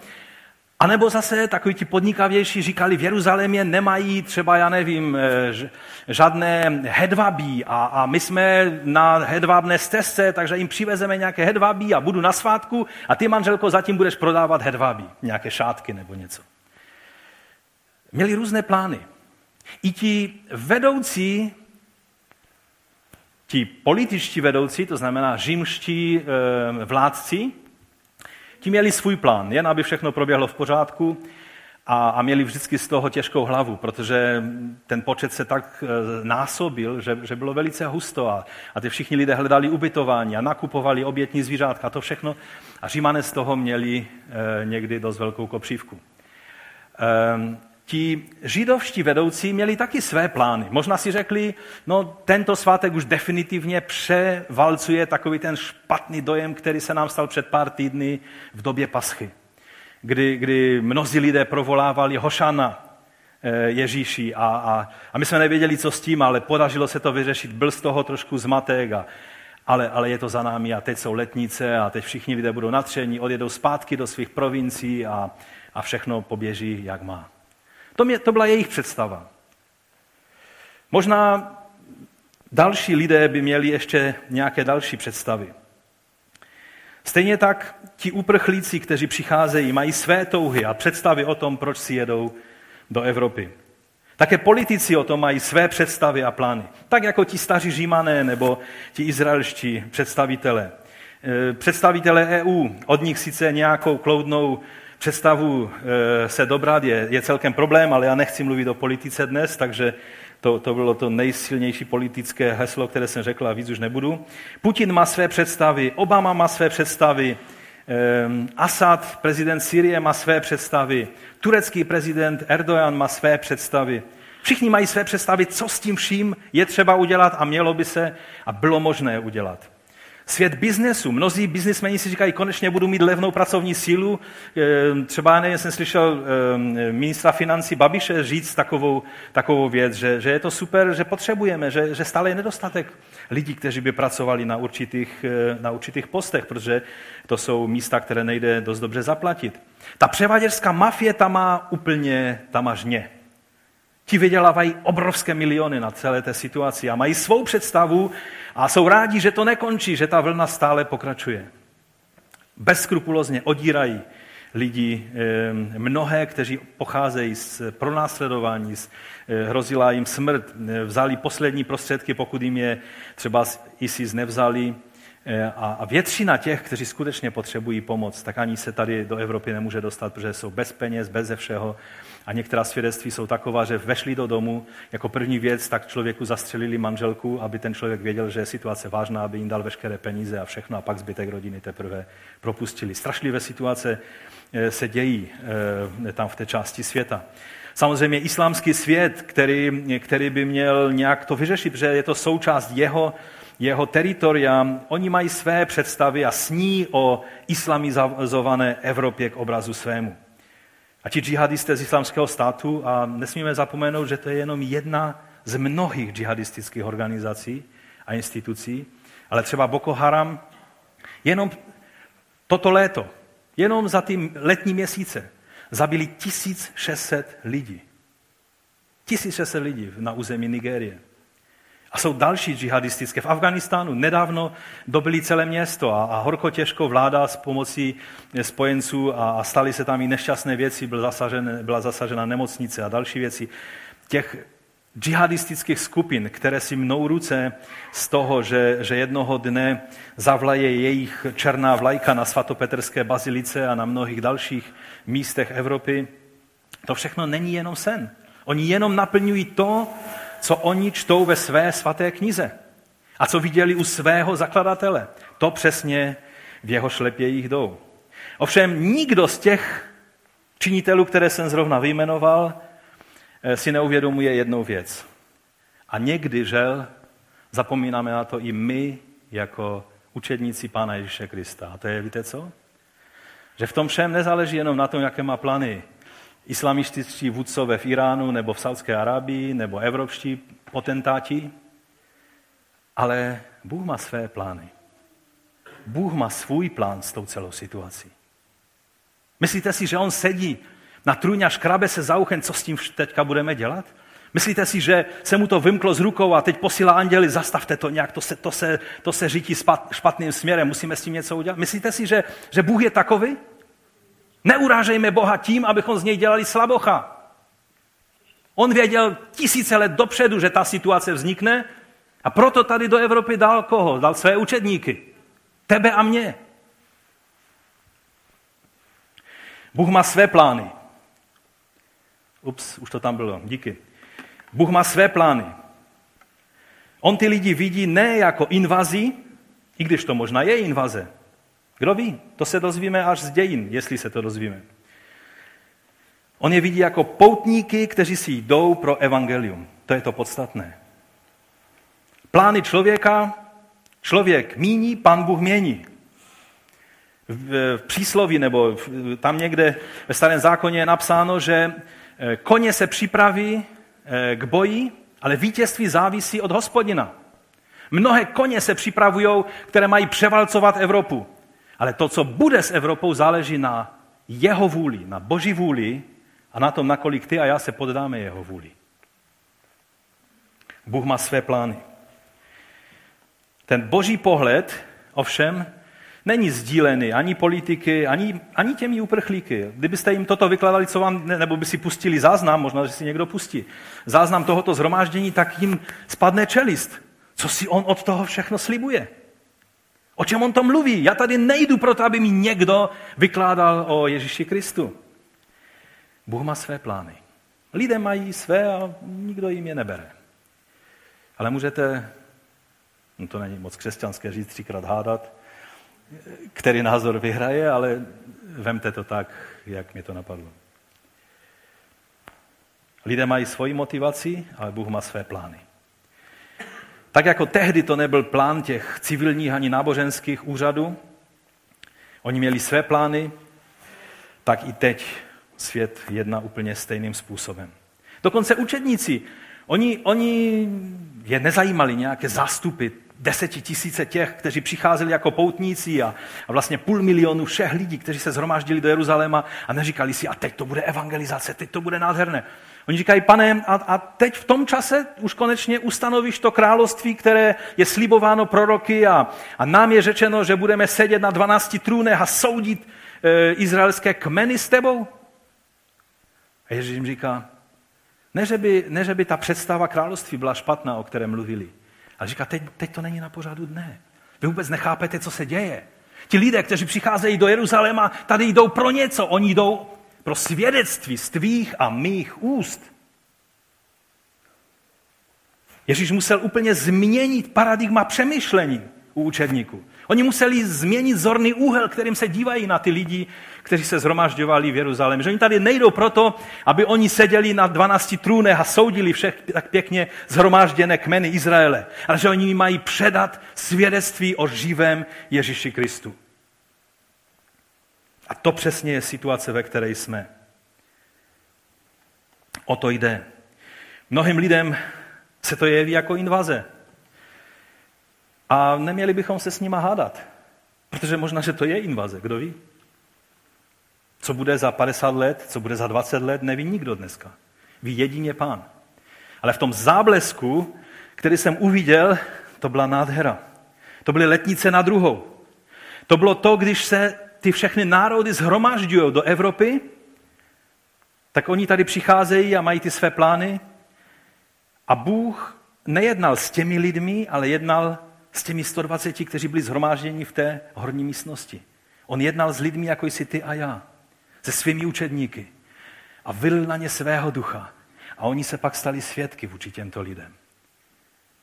A nebo zase takový ti podnikavější říkali, v Jeruzalémě nemají třeba, já nevím, eh, žádné hedvabí a, a my jsme na hedvábné stezce, takže jim přivezeme nějaké hedvabí a budu na svátku a ty, manželko, zatím budeš prodávat hedvabí, nějaké šátky nebo něco. Měli různé plány. I ti vedoucí, ti političtí vedoucí, to znamená římští e, vládci, ti měli svůj plán, jen aby všechno proběhlo v pořádku a, a měli vždycky z toho těžkou hlavu, protože ten počet se tak e, násobil, že, že bylo velice husto a, a ty všichni lidé hledali ubytování a nakupovali obětní zvířátka, to všechno. A římané z toho měli e, někdy dost velkou kopřívku. Ti židovští vedoucí měli taky své plány. Možná si řekli, no tento svátek už definitivně převalcuje takový ten špatný dojem, který se nám stal před pár týdny v době paschy, kdy, kdy mnozí lidé provolávali Hošana eh, Ježíši a, a, a my jsme nevěděli, co s tím, ale podařilo se to vyřešit, byl z toho trošku zmatek a, ale, ale je to za námi a teď jsou letnice a teď všichni lidé budou natření, odjedou zpátky do svých provincií a, a všechno poběží, jak má. To, mě, to byla jejich představa. Možná další lidé by měli ještě nějaké další představy. Stejně tak ti uprchlíci, kteří přicházejí, mají své touhy a představy o tom, proč si jedou do Evropy. Také politici o tom mají své představy a plány. Tak jako ti staří římané nebo ti izraelští představitelé. E, představitelé EU, od nich sice nějakou kloudnou představu eh, se dobrat je, je celkem problém, ale já nechci mluvit o politice dnes, takže to, to bylo to nejsilnější politické heslo, které jsem řekl a víc už nebudu. Putin má své představy, Obama má své představy, eh, Assad, prezident Syrie, má své představy, turecký prezident Erdogan má své představy. Všichni mají své představy, co s tím vším je třeba udělat a mělo by se a bylo možné udělat. Svět biznesu. Mnozí biznismeni si říkají, konečně budu mít levnou pracovní sílu. Ehm, třeba nevím, jsem slyšel ehm, ministra financí Babiše říct takovou, takovou věc, že, že je to super, že potřebujeme, že, že stále je nedostatek lidí, kteří by pracovali na určitých, eh, na určitých postech, protože to jsou místa, které nejde dost dobře zaplatit. Ta převaděřská mafie tam má úplně, tam žně. Ti vydělávají obrovské miliony na celé té situaci a mají svou představu a jsou rádi, že to nekončí, že ta vlna stále pokračuje. Bezskrupulozně odírají lidi, mnohé, kteří pocházejí z pronásledování, eh, hrozila jim smrt, vzali poslední prostředky, pokud jim je třeba ISIS nevzali. Eh, a většina těch, kteří skutečně potřebují pomoc, tak ani se tady do Evropy nemůže dostat, protože jsou bez peněz, bez všeho a některá svědectví jsou taková, že vešli do domu, jako první věc, tak člověku zastřelili manželku, aby ten člověk věděl, že je situace vážná, aby jim dal veškeré peníze a všechno, a pak zbytek rodiny teprve propustili. Strašlivé situace eh, se dějí eh, tam v té části světa. Samozřejmě islámský svět, který, který by měl nějak to vyřešit, protože je to součást jeho, jeho teritoria, oni mají své představy a sní o islamizované Evropě k obrazu svému. A ti džihadisté z islamského státu, a nesmíme zapomenout, že to je jenom jedna z mnohých džihadistických organizací a institucí, ale třeba Boko Haram, jenom toto léto, jenom za ty letní měsíce, zabili 1600 lidí. 1600 lidí na území Nigérie. A jsou další džihadistické. V Afganistánu nedávno dobili celé město a, a horko těžko vláda s pomocí spojenců a, a staly se tam i nešťastné věci, byl zasažen, byla zasažena nemocnice a další věci. Těch džihadistických skupin, které si mnou ruce z toho, že, že jednoho dne zavlaje jejich černá vlajka na svatopetrské bazilice a na mnohých dalších místech Evropy, to všechno není jenom sen. Oni jenom naplňují to, co oni čtou ve své svaté knize a co viděli u svého zakladatele. To přesně v jeho šlepě jich jdou. Ovšem nikdo z těch činitelů, které jsem zrovna vyjmenoval, eh, si neuvědomuje jednou věc. A někdy, žel, zapomínáme na to i my, jako učedníci Pána Ježíše Krista. A to je, víte co? Že v tom všem nezáleží jenom na tom, jaké má plány islamističtí vůdcové v Iránu nebo v Saudské Arábii nebo evropští potentáti, ale Bůh má své plány. Bůh má svůj plán s tou celou situací. Myslíte si, že on sedí na trůně a škrabe se za uchem, co s tím teďka budeme dělat? Myslíte si, že se mu to vymklo z rukou a teď posílá anděli, zastavte to nějak, to se, to se, to se řítí špatným směrem, musíme s tím něco udělat? Myslíte si, že, že Bůh je takový? Neurážejme Boha tím, abychom z něj dělali slabocha. On věděl tisíce let dopředu, že ta situace vznikne a proto tady do Evropy dal koho? Dal své učedníky. Tebe a mě. Bůh má své plány. Ups, už to tam bylo, díky. Bůh má své plány. On ty lidi vidí ne jako invazi, i když to možná je invaze, kdo ví? To se dozvíme až z dějin, jestli se to dozvíme. On je vidí jako poutníky, kteří si jdou pro evangelium. To je to podstatné. Plány člověka, člověk míní, pan Bůh mění. V přísloví nebo tam někde ve starém zákoně je napsáno, že eh, koně se připraví eh, k boji, ale vítězství závisí od hospodina. Mnohé koně se připravují, které mají převalcovat Evropu. Ale to, co bude s Evropou, záleží na jeho vůli, na boží vůli a na tom, nakolik ty a já se poddáme jeho vůli. Bůh má své plány. Ten boží pohled ovšem není sdílený ani politiky, ani, ani těmi uprchlíky. Kdybyste jim toto vykladali, co vám, nebo by si pustili záznam, možná, že si někdo pustí, záznam tohoto zhromáždění, tak jim spadne čelist. Co si on od toho všechno slibuje? O čem on to mluví? Já tady nejdu proto, aby mi někdo vykládal o Ježíši Kristu. Bůh má své plány. Lidé mají své a nikdo jim je nebere. Ale můžete, no to není moc křesťanské říct, třikrát hádat, který názor vyhraje, ale vemte to tak, jak mi to napadlo. Lidé mají svoji motivaci, ale Bůh má své plány. Tak jako tehdy to nebyl plán těch civilních ani náboženských úřadů, oni měli své plány, tak i teď svět jedná úplně stejným způsobem. Dokonce učedníci, oni, oni je nezajímali nějaké zástupy desetitisíce těch, kteří přicházeli jako poutníci a, a vlastně půl milionu všech lidí, kteří se zhromáždili do Jeruzaléma a neříkali si, a teď to bude evangelizace, teď to bude nádherné. Oni říkají, pane, a, a teď v tom čase už konečně ustanovíš to království, které je slibováno proroky a, a nám je řečeno, že budeme sedět na 12 trůnech a soudit e, izraelské kmeny s tebou? A Ježíš jim říká, ne že, by, ne, že by ta představa království byla špatná, o které mluvili, ale říká, teď, teď to není na pořadu dne. Vy vůbec nechápete, co se děje. Ti lidé, kteří přicházejí do Jeruzaléma, tady jdou pro něco. Oni jdou pro svědectví z tvých a mých úst. Ježíš musel úplně změnit paradigma přemýšlení. u učedníků. Oni museli změnit zorný úhel, kterým se dívají na ty lidi, kteří se zhromažďovali v Jeruzalémě. Že oni tady nejdou proto, aby oni seděli na 12 trůnech a soudili všech tak pěkně zhromážděné kmeny Izraele, ale že oni mají předat svědectví o živém Ježíši Kristu. A to přesně je situace, ve které jsme. O to jde. Mnohým lidem se to jeví jako invaze. A neměli bychom se s nima hádat. Protože možná, že to je invaze, kdo ví? Co bude za 50 let, co bude za 20 let, neví nikdo dneska. Ví jedině pán. Ale v tom záblesku, který jsem uviděl, to byla nádhera. To byly letnice na druhou. To bylo to, když se ty všechny národy zhromažďují do Evropy, tak oni tady přicházejí a mají ty své plány. A Bůh nejednal s těmi lidmi, ale jednal s těmi 120, kteří byli zhromážděni v té horní místnosti. On jednal s lidmi, jako jsi ty a já, se svými učedníky. A vylil na ně svého ducha. A oni se pak stali svědky vůči těmto lidem.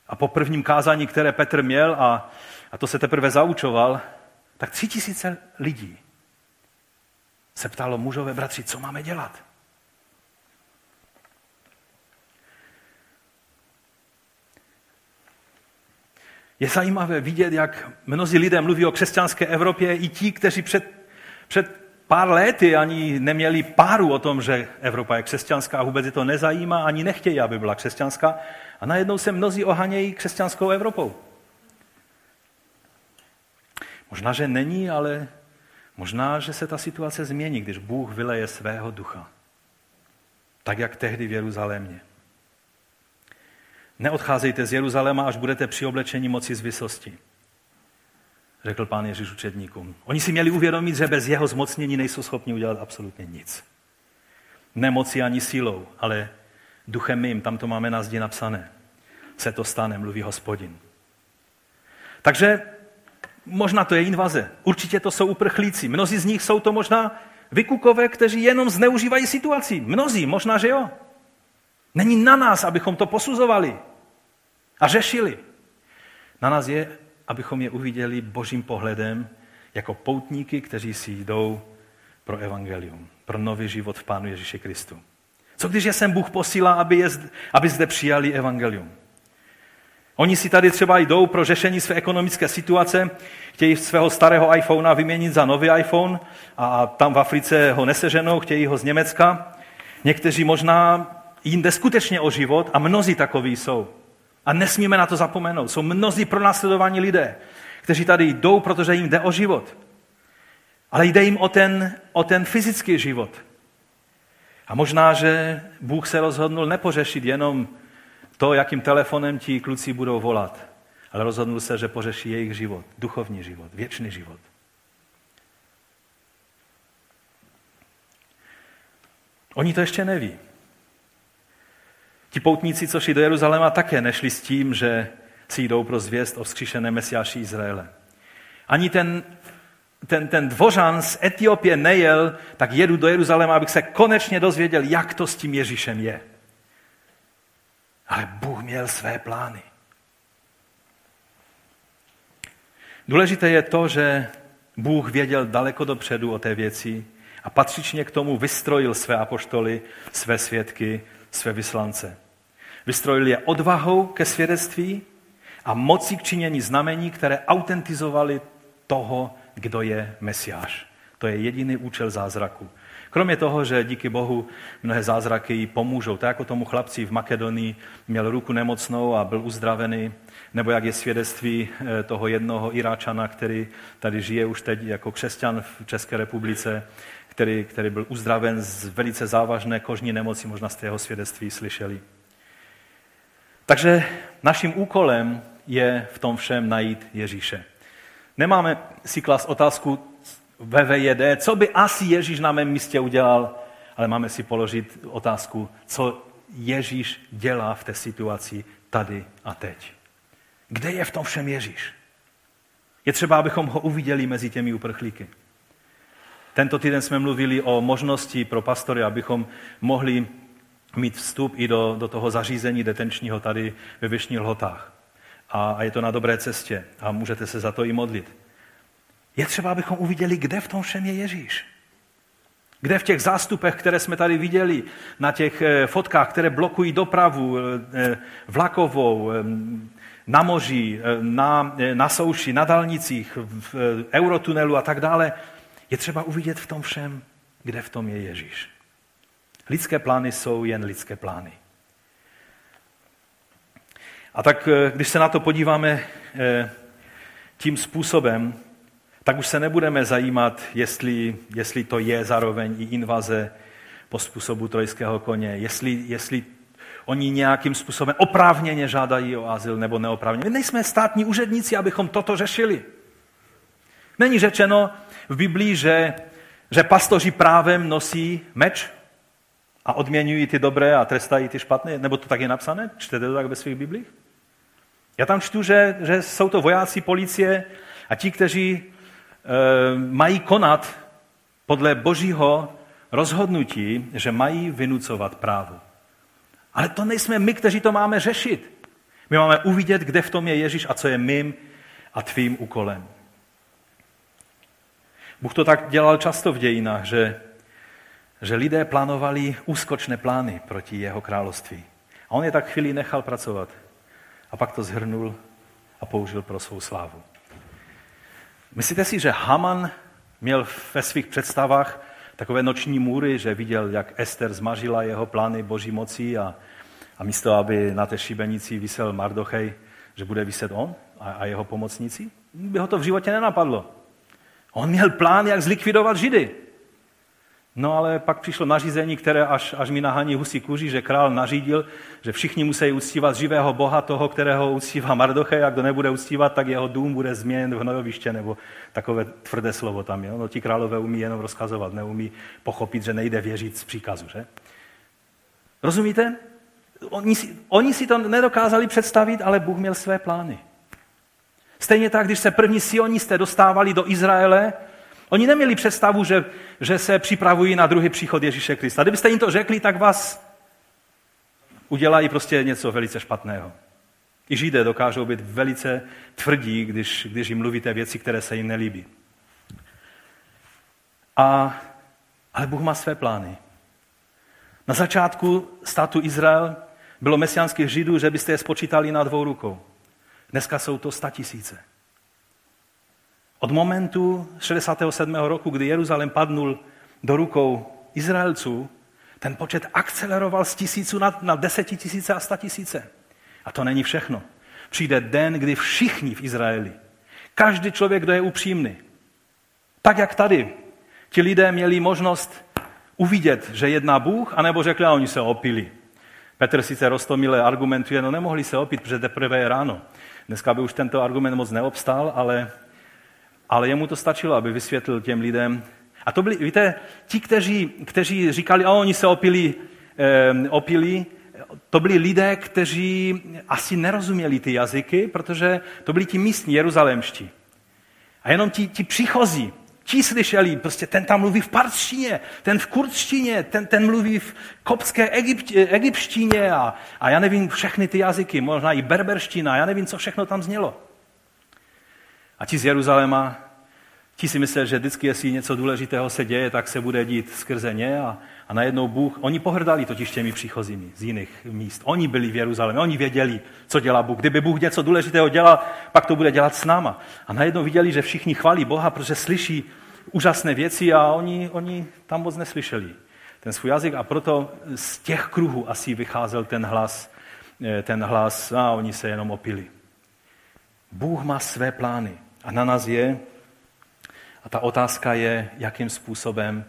A po prvním kázání, které Petr měl, a, a to se teprve zaučoval, tak tři tisíce lidí se ptalo mužové bratři, co máme dělat. Je zajímavé vidět, jak mnozí lidé mluví o křesťanské Evropě, i ti, kteří před, před pár lety ani neměli páru o tom, že Evropa je křesťanská a vůbec je to nezajímá, ani nechtějí, aby byla křesťanská. A najednou se mnozí ohanějí křesťanskou Evropou. Možná, že není, ale možná, že se ta situace změní, když Bůh vyleje svého ducha. Tak, jak tehdy v Jeruzalémě. Neodcházejte z Jeruzaléma, až budete při oblečení moci z vysosti, řekl pán Ježíš učedníkům. Oni si měli uvědomit, že bez jeho zmocnění nejsou schopni udělat absolutně nic. Nemoci ani sílou, ale duchem mým, tam to máme na zdi napsané. Se to stane, mluví hospodin. Takže možná to je invaze. Určitě to jsou uprchlíci. Mnozí z nich jsou to možná vykukové, kteří jenom zneužívají situaci. Mnozí, možná, že jo. Není na nás, abychom to posuzovali a řešili. Na nás je, abychom je uviděli božím pohledem jako poutníky, kteří si jdou pro evangelium, pro nový život v Pánu Ježíši Kristu. Co když je sem Bůh posílá, aby, je, aby zde přijali evangelium? Oni si tady třeba jdou pro řešení své ekonomické situace, chtějí svého starého iPhonea vyměnit za nový iPhone a tam v Africe ho neseženou, chtějí ho z Německa. Někteří možná jim jde skutečně o život a mnozí takoví jsou. A nesmíme na to zapomenout. Jsou mnozí pronásledovaní lidé, kteří tady jdou, protože jim jde o život. Ale jde jim o ten, o ten fyzický život. A možná, že Bůh se rozhodnul nepořešit jenom to, jakým telefonem ti kluci budou volat, ale rozhodnul se, že pořeší jejich život, duchovní život, věčný život. Oni to ještě neví. Ti poutníci, co šli do Jeruzaléma, také nešli s tím, že si jdou pro zvěst o vzkříšené mesiáši Izraele. Ani ten, ten, ten dvořan z Etiopie nejel, tak jedu do Jeruzaléma, abych se konečně dozvěděl, jak to s tím Ježíšem je. Ale Bůh měl své plány. Důležité je to, že Bůh věděl daleko dopředu o té věci a patřičně k tomu vystrojil své apoštoly, své svědky, své vyslance. Vystrojil je odvahou ke svědectví a mocí k činění znamení, které autentizovali toho, kdo je Mesiáš. To je jediný účel zázraku. Kromě toho, že díky Bohu mnohé zázraky jí pomůžou. Tak jako tomu chlapci v Makedonii měl ruku nemocnou a byl uzdravený, nebo jak je svědectví eh, toho jednoho Iráčana, který tady žije už teď jako křesťan v České republice, který, který byl uzdraven z velice závažné kožní nemoci, možná jste jeho svědectví slyšeli. Takže naším úkolem je v tom všem najít Ježíše. Nemáme si klas otázku VVJD, co by asi Ježíš na mém místě udělal, ale máme si položit otázku, co Ježíš dělá v té situaci tady a teď. Kde je v tom všem Ježíš? Je třeba, abychom ho uviděli mezi těmi uprchlíky. Tento týden jsme mluvili o možnosti pro pastory, abychom mohli mít vstup i do, do toho zařízení detenčního tady ve Vyšních lhotách. a, a je to na dobré cestě a můžete se za to i modlit. Je třeba, abychom uviděli, kde v tom všem je Ježíš. Kde v těch zástupech, které jsme tady viděli, na těch eh, fotkách, které blokují dopravu eh, eh, vlakovou, na moři, na, na souši, na dalnicích, v eurotunelu a tak dále, je třeba uvidět v tom všem, kde v tom je Ježíš. Lidské plány jsou jen lidské plány. A tak, když se na to podíváme tím způsobem, tak už se nebudeme zajímat, jestli, jestli to je zároveň i invaze po způsobu trojského koně, jestli, jestli oni nějakým způsobem oprávněně žádají o azyl nebo neoprávněně. My nejsme státní úředníci, abychom toto řešili. Není řečeno v Biblii, že, že pastoři právem nosí meč a odměňují ty dobré a trestají ty špatné? Nebo to tak je napsané? Čtete to tak ve svých Biblích? Já tam čtu, že, že jsou to vojáci policie a ti, kteří mají konat podle božího rozhodnutí, že mají vynucovat právo. Ale to nejsme my, kteří to máme řešit. My máme uvidět, kde v tom je Ježíš a co je mým a tvým úkolem. Bůh to tak dělal často v dějinách, že, že lidé plánovali úskočné plány proti jeho království. A on je tak chvíli nechal pracovat. A pak to zhrnul a použil pro svou slávu. Myslíte si, že Haman měl ve svých představách takové noční můry, že viděl, jak Ester zmařila jeho plány boží moci a, a místo, aby na té šibenici vysel Mardochej, že bude vyset on a, a jeho pomocníci? By ho to v životě nenapadlo. On měl plán, jak zlikvidovat Židy. No ale pak přišlo nařízení, které až, až mi nahání husí kůži, že král nařídil, že všichni musí uctívat živého boha, toho, kterého uctívá Mardoche, a kdo nebude uctívat, tak jeho dům bude změněn v hnojoviště, nebo takové tvrdé slovo tam je. No ti králové umí jenom rozkazovat, neumí pochopit, že nejde věřit z příkazu, že? Rozumíte? Oni si, oni si to nedokázali představit, ale Bůh měl své plány. Stejně tak, když se první sionisté dostávali do Izraele, Oni neměli představu, že, že se připravují na druhý příchod Ježíše Krista. Kdybyste jim to řekli, tak vás udělají prostě něco velice špatného. I Židé dokážou být velice tvrdí, když, když jim mluvíte věci, které se jim nelíbí. A, ale Bůh má své plány. Na začátku státu Izrael bylo mesiánských Židů, že byste je spočítali na dvou rukou. Dneska jsou to tisíce. Od momentu 67. roku, kdy Jeruzalém padnul do rukou Izraelců, ten počet akceleroval z tisíců na, na desetitisíce a sta tisíce. A to není všechno. Přijde den, kdy všichni v Izraeli, každý člověk, kdo je upřímný, tak jak tady, ti lidé měli možnost uvidět, že jedná Bůh, anebo řekli, a oni se opili. Petr sice rostomile argumentuje, no nemohli se opít, protože teprve je ráno. Dneska by už tento argument moc neobstál, ale ale jemu to stačilo, aby vysvětlil těm lidem. A to byli, víte, ti, kteří, kteří říkali, a oni se opili, eh, opili, to byli lidé, kteří asi nerozuměli ty jazyky, protože to byli ti místní jeruzalémští. A jenom ti, ti příchozí, ti slyšeli, prostě ten tam mluví v partštině, ten v kurdštině, ten, ten mluví v kopské egypt, egyptštině a, a já nevím všechny ty jazyky, možná i berberština, já nevím, co všechno tam znělo. A ti z Jeruzaléma, ti si mysleli, že vždycky, jestli něco důležitého se děje, tak se bude dít skrze ně a, a najednou Bůh, oni pohrdali totiž těmi příchozími z jiných míst. Oni byli v Jeruzalémě, oni věděli, co dělá Bůh. Kdyby Bůh něco důležitého dělal, pak to bude dělat s náma. A najednou viděli, že všichni chválí Boha, protože slyší úžasné věci a oni, oni tam moc neslyšeli ten svůj jazyk a proto z těch kruhů asi vycházel ten hlas, eh, ten hlas, a oni se jenom opili. Bůh má své plány. A na nás je, a ta otázka je, jakým způsobem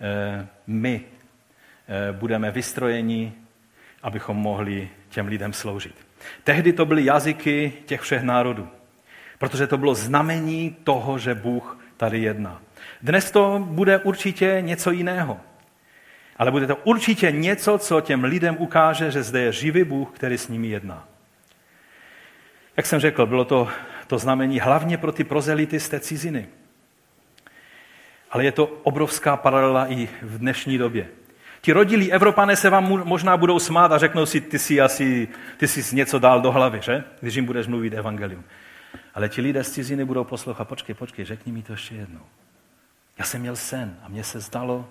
eh, my eh, budeme vystrojeni, abychom mohli těm lidem sloužit. Tehdy to byly jazyky těch všech národů, protože to bylo znamení toho, že Bůh tady jedná. Dnes to bude určitě něco jiného. Ale bude to určitě něco, co těm lidem ukáže, že zde je živý Bůh, který s nimi jedná. Jak jsem řekl, bylo to to znamení hlavně pro ty prozelity z té ciziny. Ale je to obrovská paralela i v dnešní době. Ti rodilí Evropané se vám možná budou smát a řeknou si, ty jsi asi, ty jsi něco dál do hlavy, že? Když jim budeš mluvit evangelium. Ale ti lidé z ciziny budou poslouchat, počkej, počkej, řekni mi to ještě jednou. Já jsem měl sen a mně se zdalo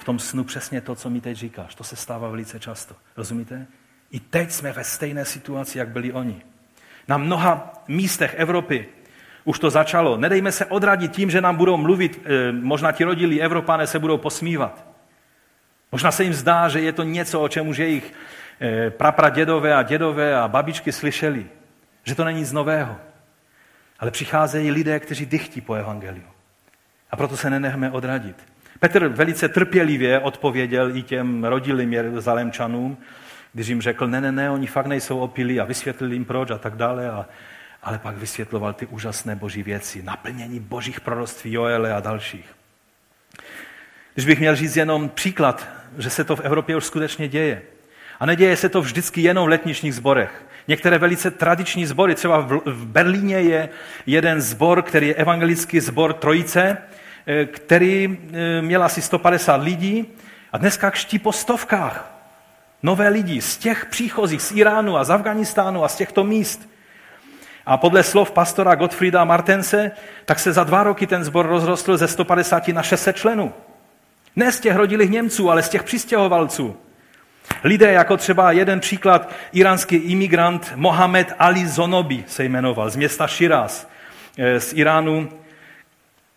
v tom snu přesně to, co mi teď říkáš. To se stává velice často. Rozumíte? I teď jsme ve stejné situaci, jak byli oni. Na mnoha místech Evropy už to začalo. Nedejme se odradit tím, že nám budou mluvit, eh, možná ti rodilí Evropané se budou posmívat. Možná se jim zdá, že je to něco, o čem už jejich eh, prapradědové a dědové a babičky slyšeli. Že to není nic nového. Ale přicházejí lidé, kteří dychtí po evangeliu. A proto se nenechme odradit. Petr velice trpělivě odpověděl i těm rodilým Jeruzalémčanům, když jim řekl, ne, ne, ne, oni fakt nejsou opilí a vysvětlil jim proč a tak dále. A, ale pak vysvětloval ty úžasné boží věci, naplnění božích proroctví Joele a dalších. Když bych měl říct jenom příklad, že se to v Evropě už skutečně děje. A neděje se to vždycky jenom v letničních zborech. Některé velice tradiční sbory, třeba v Berlíně je jeden zbor, který je evangelický zbor Trojice, eh, který eh, měl asi 150 lidí a dneska kští po stovkách nové lidi z těch příchozích z Iránu a z Afganistánu a z těchto míst. A podle slov pastora Gottfrieda Martense, tak se za dva roky ten zbor rozrostl ze 150 na 600 členů. Ne z těch rodilých Němců, ale z těch přistěhovalců. Lidé, jako třeba jeden příklad, iránský imigrant Mohamed Ali Zonobi se jmenoval, z města Shiraz, eh, z Iránu.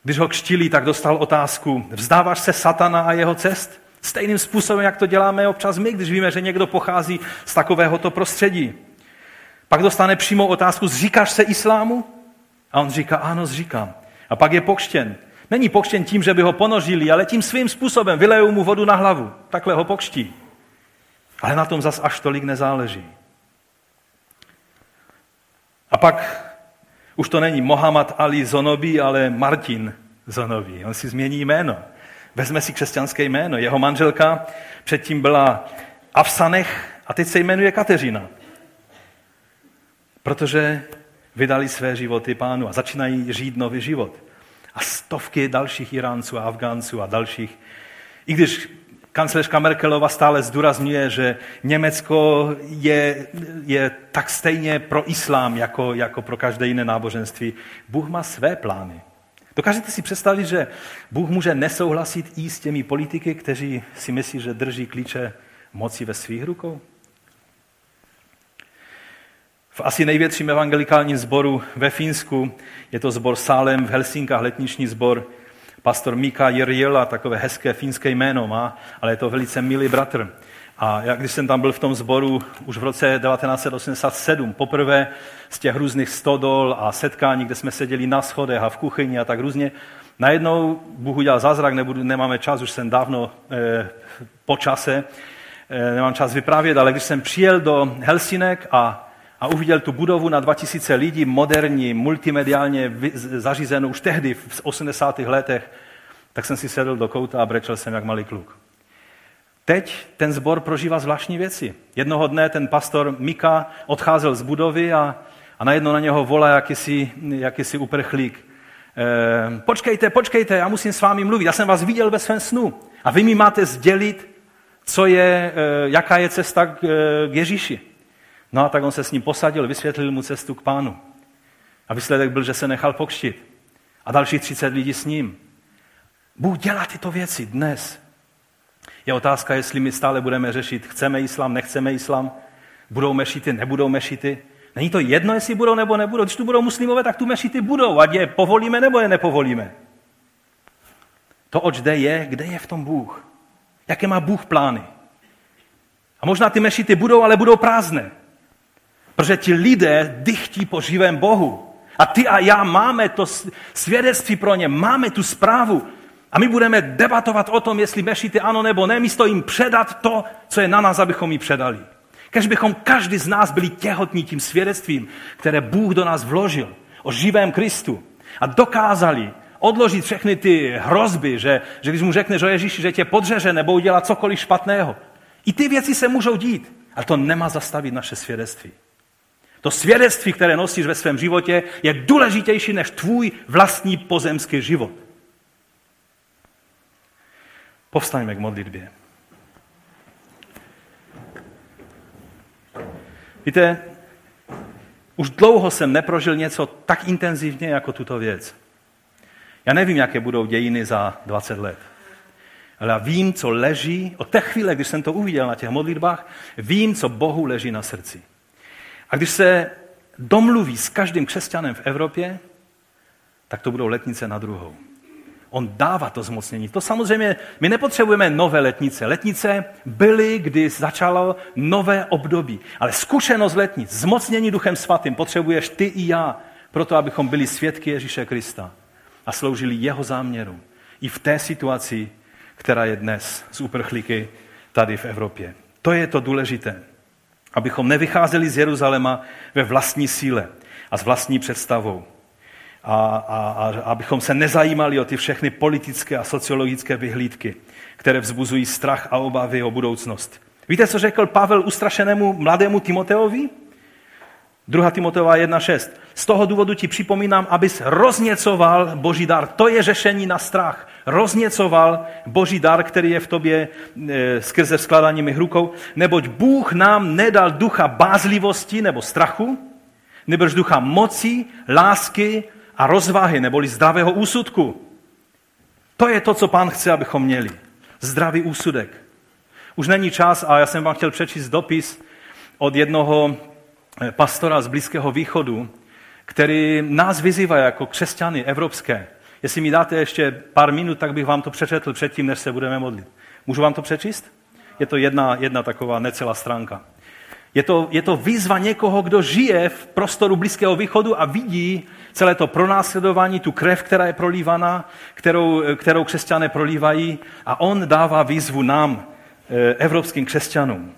Když ho kštili, tak dostal otázku, vzdáváš se satana a jeho cest? Stejným způsobem, jak to děláme občas my, když víme, že někdo pochází z takovéhoto prostředí. Pak dostane přímou otázku, zříkáš se islámu? A on říká, ano, zříkám. A pak je pokštěn. Není pokštěn tím, že by ho ponožili, ale tím svým způsobem vylejou mu vodu na hlavu. Takhle ho pokští. Ale na tom zas až tolik nezáleží. A pak už to není Mohamed Ali Zonobi, ale Martin Zonobi. On si změní jméno. Vezme si křesťanské jméno. Jeho manželka předtím byla Avsanech a teď se jmenuje Kateřina. Protože vydali své životy pánu a začínají žít nový život. A stovky dalších Iránců a Afgánců a dalších. I když kancléřka Merkelova stále zdůrazňuje, že Německo je, je tak stejně pro islám, jako, jako pro každé jiné náboženství. Bůh má své plány. Dokážete si představit, že Bůh může nesouhlasit i s těmi politiky, kteří si myslí, že drží klíče moci ve svých rukou? V asi největším evangelikálním sboru ve Finsku je to sbor Salem v Helsinkách, letniční sbor. Pastor Mika Jirjela, takové hezké finské jméno má, ale je to velice milý bratr. A já, když jsem tam byl v tom sboru už v roce 1987, poprvé z těch různých stodol a setkání, kde jsme seděli na schodech a v kuchyni a tak různě, najednou Bůh udělal zázrak, nebudu, nemáme čas, už jsem dávno eh, po čase, eh, nemám čas vyprávět, ale když jsem přijel do Helsinek a, a uviděl tu budovu na 2000 lidí, moderní, multimediálně zařízenou už tehdy v 80. letech, tak jsem si sedl do kouta a brečel jsem jak malý kluk. Teď ten zbor prožívá zvláštní věci. Jednoho dne ten pastor Mika odcházel z budovy a, a najednou na něho volá jakýsi, jakýsi uprchlík. E, počkejte, počkejte, já musím s vámi mluvit. Já jsem vás viděl ve svém snu. A vy mi máte sdělit, co je, e, jaká je cesta k, e, k Ježíši. No a tak on se s ním posadil, vysvětlil mu cestu k pánu. A výsledek byl, že se nechal pokštit. A dalších 30 lidí s ním. Bůh dělá tyto věci dnes. Je otázka, jestli my stále budeme řešit, chceme islám, nechceme islám, budou mešity, nebudou mešity. Není to jedno, jestli budou nebo nebudou. Když tu budou muslimové, tak tu mešity budou, ať je povolíme nebo je nepovolíme. To, oč jde, je, kde je v tom Bůh. Jaké má Bůh plány. A možná ty mešity budou, ale budou prázdné. Protože ti lidé dychtí po živém Bohu. A ty a já máme to svědectví pro ně, máme tu zprávu. A my budeme debatovat o tom, jestli mešity ano nebo ne, místo jim předat to, co je na nás, abychom ji předali. Kež bychom každý z nás byli těhotní tím svědectvím, které Bůh do nás vložil o živém Kristu a dokázali odložit všechny ty hrozby, že, že když mu řekneš o Ježíši, že tě podřeže nebo udělá cokoliv špatného. I ty věci se můžou dít, ale to nemá zastavit naše svědectví. To svědectví, které nosíš ve svém životě, je důležitější než tvůj vlastní pozemský život. Povstaňme k modlitbě. Víte, už dlouho jsem neprožil něco tak intenzivně jako tuto věc. Já nevím, jaké budou dějiny za 20 let. Ale já vím, co leží, od té chvíle, když jsem to uviděl na těch modlitbách, vím, co Bohu leží na srdci. A když se domluví s každým křesťanem v Evropě, tak to budou letnice na druhou. On dává to zmocnění. To samozřejmě, my nepotřebujeme nové letnice. Letnice byly, kdy začalo nové období. Ale zkušenost letnic, zmocnění duchem svatým potřebuješ ty i já, proto abychom byli svědky Ježíše Krista a sloužili jeho záměru. I v té situaci, která je dnes z uprchlíky tady v Evropě. To je to důležité. Abychom nevycházeli z Jeruzaléma ve vlastní síle a s vlastní představou, a, a, a abychom se nezajímali o ty všechny politické a sociologické vyhlídky, které vzbuzují strach a obavy o budoucnost. Víte, co řekl Pavel ustrašenému mladému Timoteovi? 2. Timoteova 1.6. Z toho důvodu ti připomínám, abys rozněcoval boží dar. To je řešení na strach. Rozněcoval boží dar, který je v tobě e, skrze skladání mých rukou, neboť Bůh nám nedal ducha bázlivosti nebo strachu, nebož ducha moci, lásky a rozvahy, neboli zdravého úsudku. To je to, co pán chce, abychom měli. Zdravý úsudek. Už není čas, a já jsem vám chtěl přečíst dopis od jednoho eh, pastora z Blízkého východu, který nás vyzývá jako křesťany evropské. Jestli mi dáte ještě pár minut, tak bych vám to přečetl předtím, než se budeme modlit. Můžu vám to přečíst? Je to jedna, jedna taková necelá stránka. Je to, je to výzva někoho, kdo žije v prostoru Blízkého východu a vidí celé to pronásledování, tu krev, která je prolívaná, kterou, kterou křesťané prolívají a on dává výzvu nám, eh, evropským křesťanům.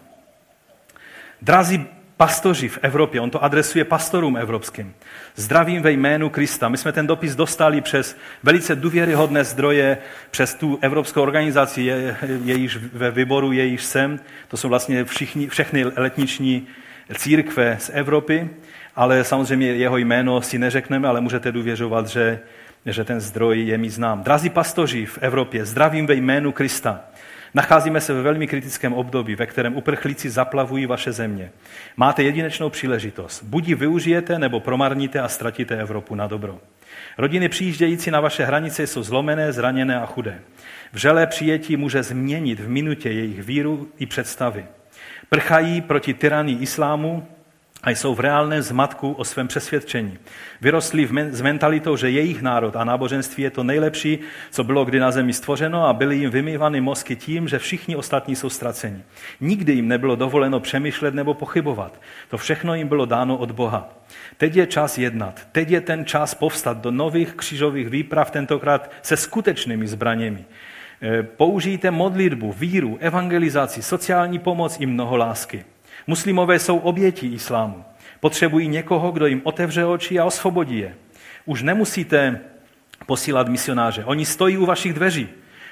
Drazí pastoři v Evropě, on to adresuje pastorům evropským. Zdravím ve jménu Krista. My jsme ten dopis dostali přes velice důvěryhodné zdroje, přes tu evropskou organizaci, je, jejíž ve výboru, jejíž sem. To jsou vlastně všichni, všechny letniční církve z Evropy, ale samozřejmě jeho jméno si neřekneme, ale můžete důvěřovat, že, že ten zdroj je mi znám. Drazí pastoři v Evropě, zdravím ve jménu Krista. Nacházíme se ve velmi kritickém období, ve kterém uprchlíci zaplavují vaše země. Máte jedinečnou příležitost. Buď ji využijete, nebo promarníte a ztratíte Evropu na dobro. Rodiny přijíždějící na vaše hranice jsou zlomené, zraněné a chudé. Vřelé přijetí může změnit v minutě jejich víru i představy. Prchají proti tyranii islámu, a jsou v reálném zmatku o svém přesvědčení. Vyrostli s mentalitou, že jejich národ a náboženství je to nejlepší, co bylo kdy na zemi stvořeno a byly jim vymývány mozky tím, že všichni ostatní jsou ztraceni. Nikdy jim nebylo dovoleno přemýšlet nebo pochybovat. To všechno jim bylo dáno od Boha. Teď je čas jednat. Teď je ten čas povstat do nových křižových výprav, tentokrát se skutečnými zbraněmi. E, použijte modlitbu, víru, evangelizaci, sociální pomoc i mnoho lásky. Muslimové jsou oběti islámu. Potřebují někoho, kdo jim otevře oči a osvobodí je. Už nemusíte posílat misionáře. Oni stojí u vašich dveří.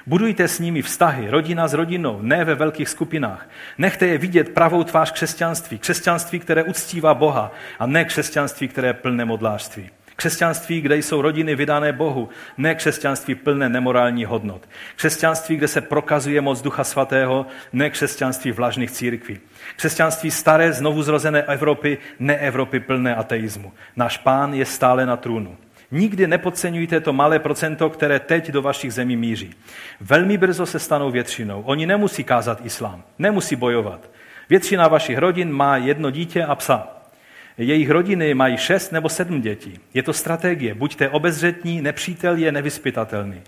Budujte s nimi vztahy, rodina s rodinou, ne ve velkých skupinách. Nechte je vidět pravou tvář křesťanství. Křesťanství, které uctívá Boha a ne křesťanství, které je plné modlářství. Křesťanství, kde jsou rodiny vydané Bohu, ne křesťanství plné nemorální hodnot. Křesťanství, kde se prokazuje moc Ducha Svatého, ne křesťanství vlažných církví. Křesťanství staré, znovu zrozené Evropy, ne Evropy plné ateismu. Náš pán je stále na trůnu. Nikdy nepodceňujte to malé procento, které teď do vašich zemí míří. Velmi brzo se stanou většinou. Oni nemusí kázat islám, nemusí bojovat. Většina vašich rodin má jedno dítě a psa. Jejich rodiny mají šest nebo sedm dětí. Je to strategie. Buďte obezřetní, nepřítel je nevyspytatelný.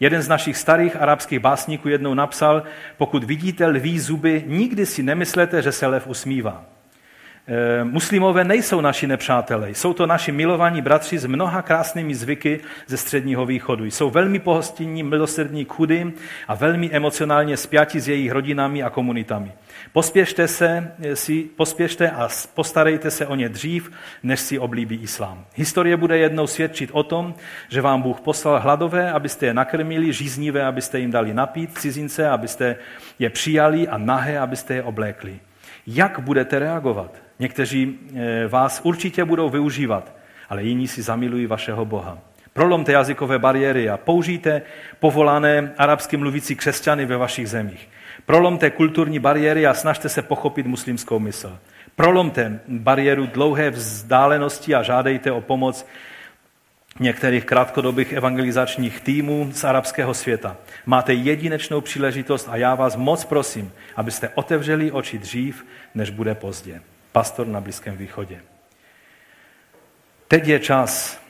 Jeden z našich starých arabských básníků jednou napsal, pokud vidíte lví zuby, nikdy si nemyslete, že se lev usmívá. E, muslimové nejsou naši nepřátelé, jsou to naši milovaní bratři s mnoha krásnými zvyky ze středního východu. Jsou velmi pohostinní, milosrdní k chudým a velmi emocionálně spjati s jejich rodinami a komunitami. Pospěšte, se, si, pospěšte a postarejte se o ně dřív, než si oblíbí islám. Historie bude jednou svědčit o tom, že vám Bůh poslal hladové, abyste je nakrmili, žíznivé, abyste jim dali napít, cizince, abyste je přijali a nahé, abyste je oblékli. Jak budete reagovat? Někteří eh, vás určitě budou využívat, ale jiní si zamilují vašeho Boha. Prolomte jazykové bariéry a použijte povolané arabsky mluvící křesťany ve vašich zemích. Prolomte kulturní bariéry a snažte se pochopit muslimskou mysl. Prolomte bariéru dlouhé vzdálenosti a žádejte o pomoc některých krátkodobých evangelizačních týmů z arabského světa. Máte jedinečnou příležitost a já vás moc prosím, abyste otevřeli oči dřív, než bude pozdě. Pastor na Blízkém východě. Teď je čas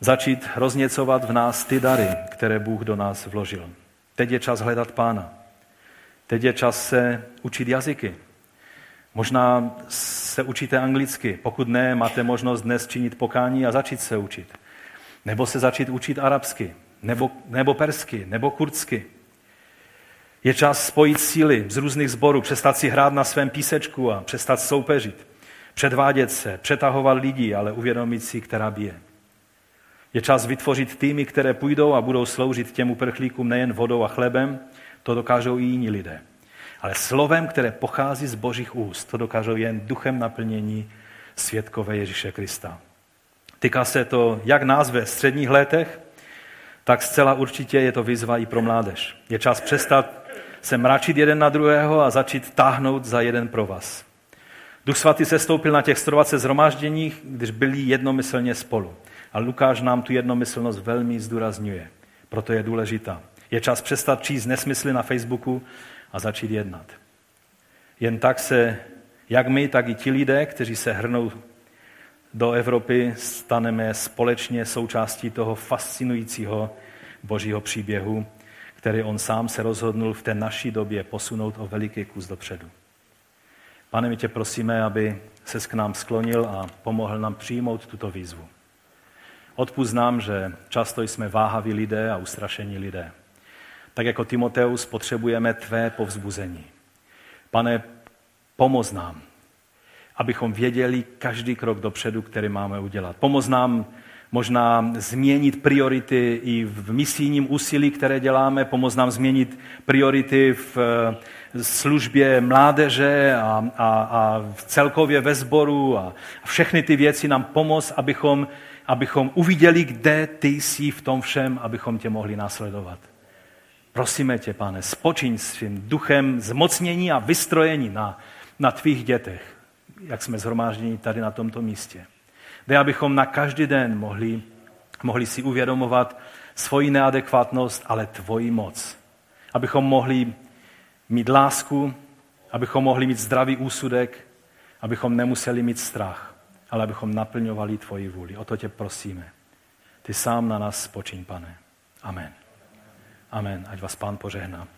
začít rozněcovat v nás ty dary, které Bůh do nás vložil. Teď je čas hledat Pána. Teď je čas se učit jazyky. Možná se učíte anglicky. Pokud ne, máte možnost dnes činit pokání a začít se učit. Nebo se začít učit arabsky, nebo, nebo persky, nebo kurdsky. Je čas spojit síly z různých sborů, přestat si hrát na svém písečku a přestat soupeřit. Předvádět se, přetahovat lidi, ale uvědomit si, která bije. Je čas vytvořit týmy, které půjdou a budou sloužit těm uprchlíkům nejen vodou a chlebem, to dokážou i jiní lidé. Ale slovem, které pochází z božích úst, to dokážou jen duchem naplnění světkové Ježíše Krista. Týká se to jak nás ve středních letech, tak zcela určitě je to výzva i pro mládež. Je čas přestat se mračit jeden na druhého a začít táhnout za jeden pro vás. Duch svatý se stoupil na těch 120 zhromážděních, když byli jednomyslně spolu. A Lukáš nám tu jednomyslnost velmi zdůrazňuje. Proto je důležitá. Je čas přestat číst nesmysly na Facebooku a začít jednat. Jen tak se, jak my, tak i ti lidé, kteří se hrnou do Evropy, staneme společně součástí toho fascinujícího božího příběhu, který on sám se rozhodnul v té naší době posunout o veliký kus dopředu. Pane, my tě prosíme, aby se k nám sklonil a pomohl nám přijmout tuto výzvu. Odpust nám, že často jsme váhaví lidé a ustrašení lidé. Tak jako Timoteus potřebujeme tvé povzbuzení. Pane, pomoz nám, abychom věděli každý krok dopředu, který máme udělat. Pomoz nám možná změnit priority i v misijním úsilí, které děláme, pomoz nám změnit priority v eh, službě mládeže a, a, a celkově ve sboru a všechny ty věci nám pomoz, abychom, abychom uviděli, kde ty jsi v tom všem, abychom tě mohli následovat. Prosíme tě, pane, spočiň svým duchem zmocnění a vystrojení na, na tvých dětech, jak jsme zhromážděni tady na tomto místě. Dej, abychom na každý den mohli, mohli si uvědomovat svoji neadekvátnost, ale tvoji moc. Abychom mohli mít lásku, abychom mohli mít zdravý úsudek, abychom nemuseli mít strach, ale abychom naplňovali tvoji vůli. O to tě prosíme. Ty sám na nás spočiň, pane. Amen. Amen. Ať vás pán požehná.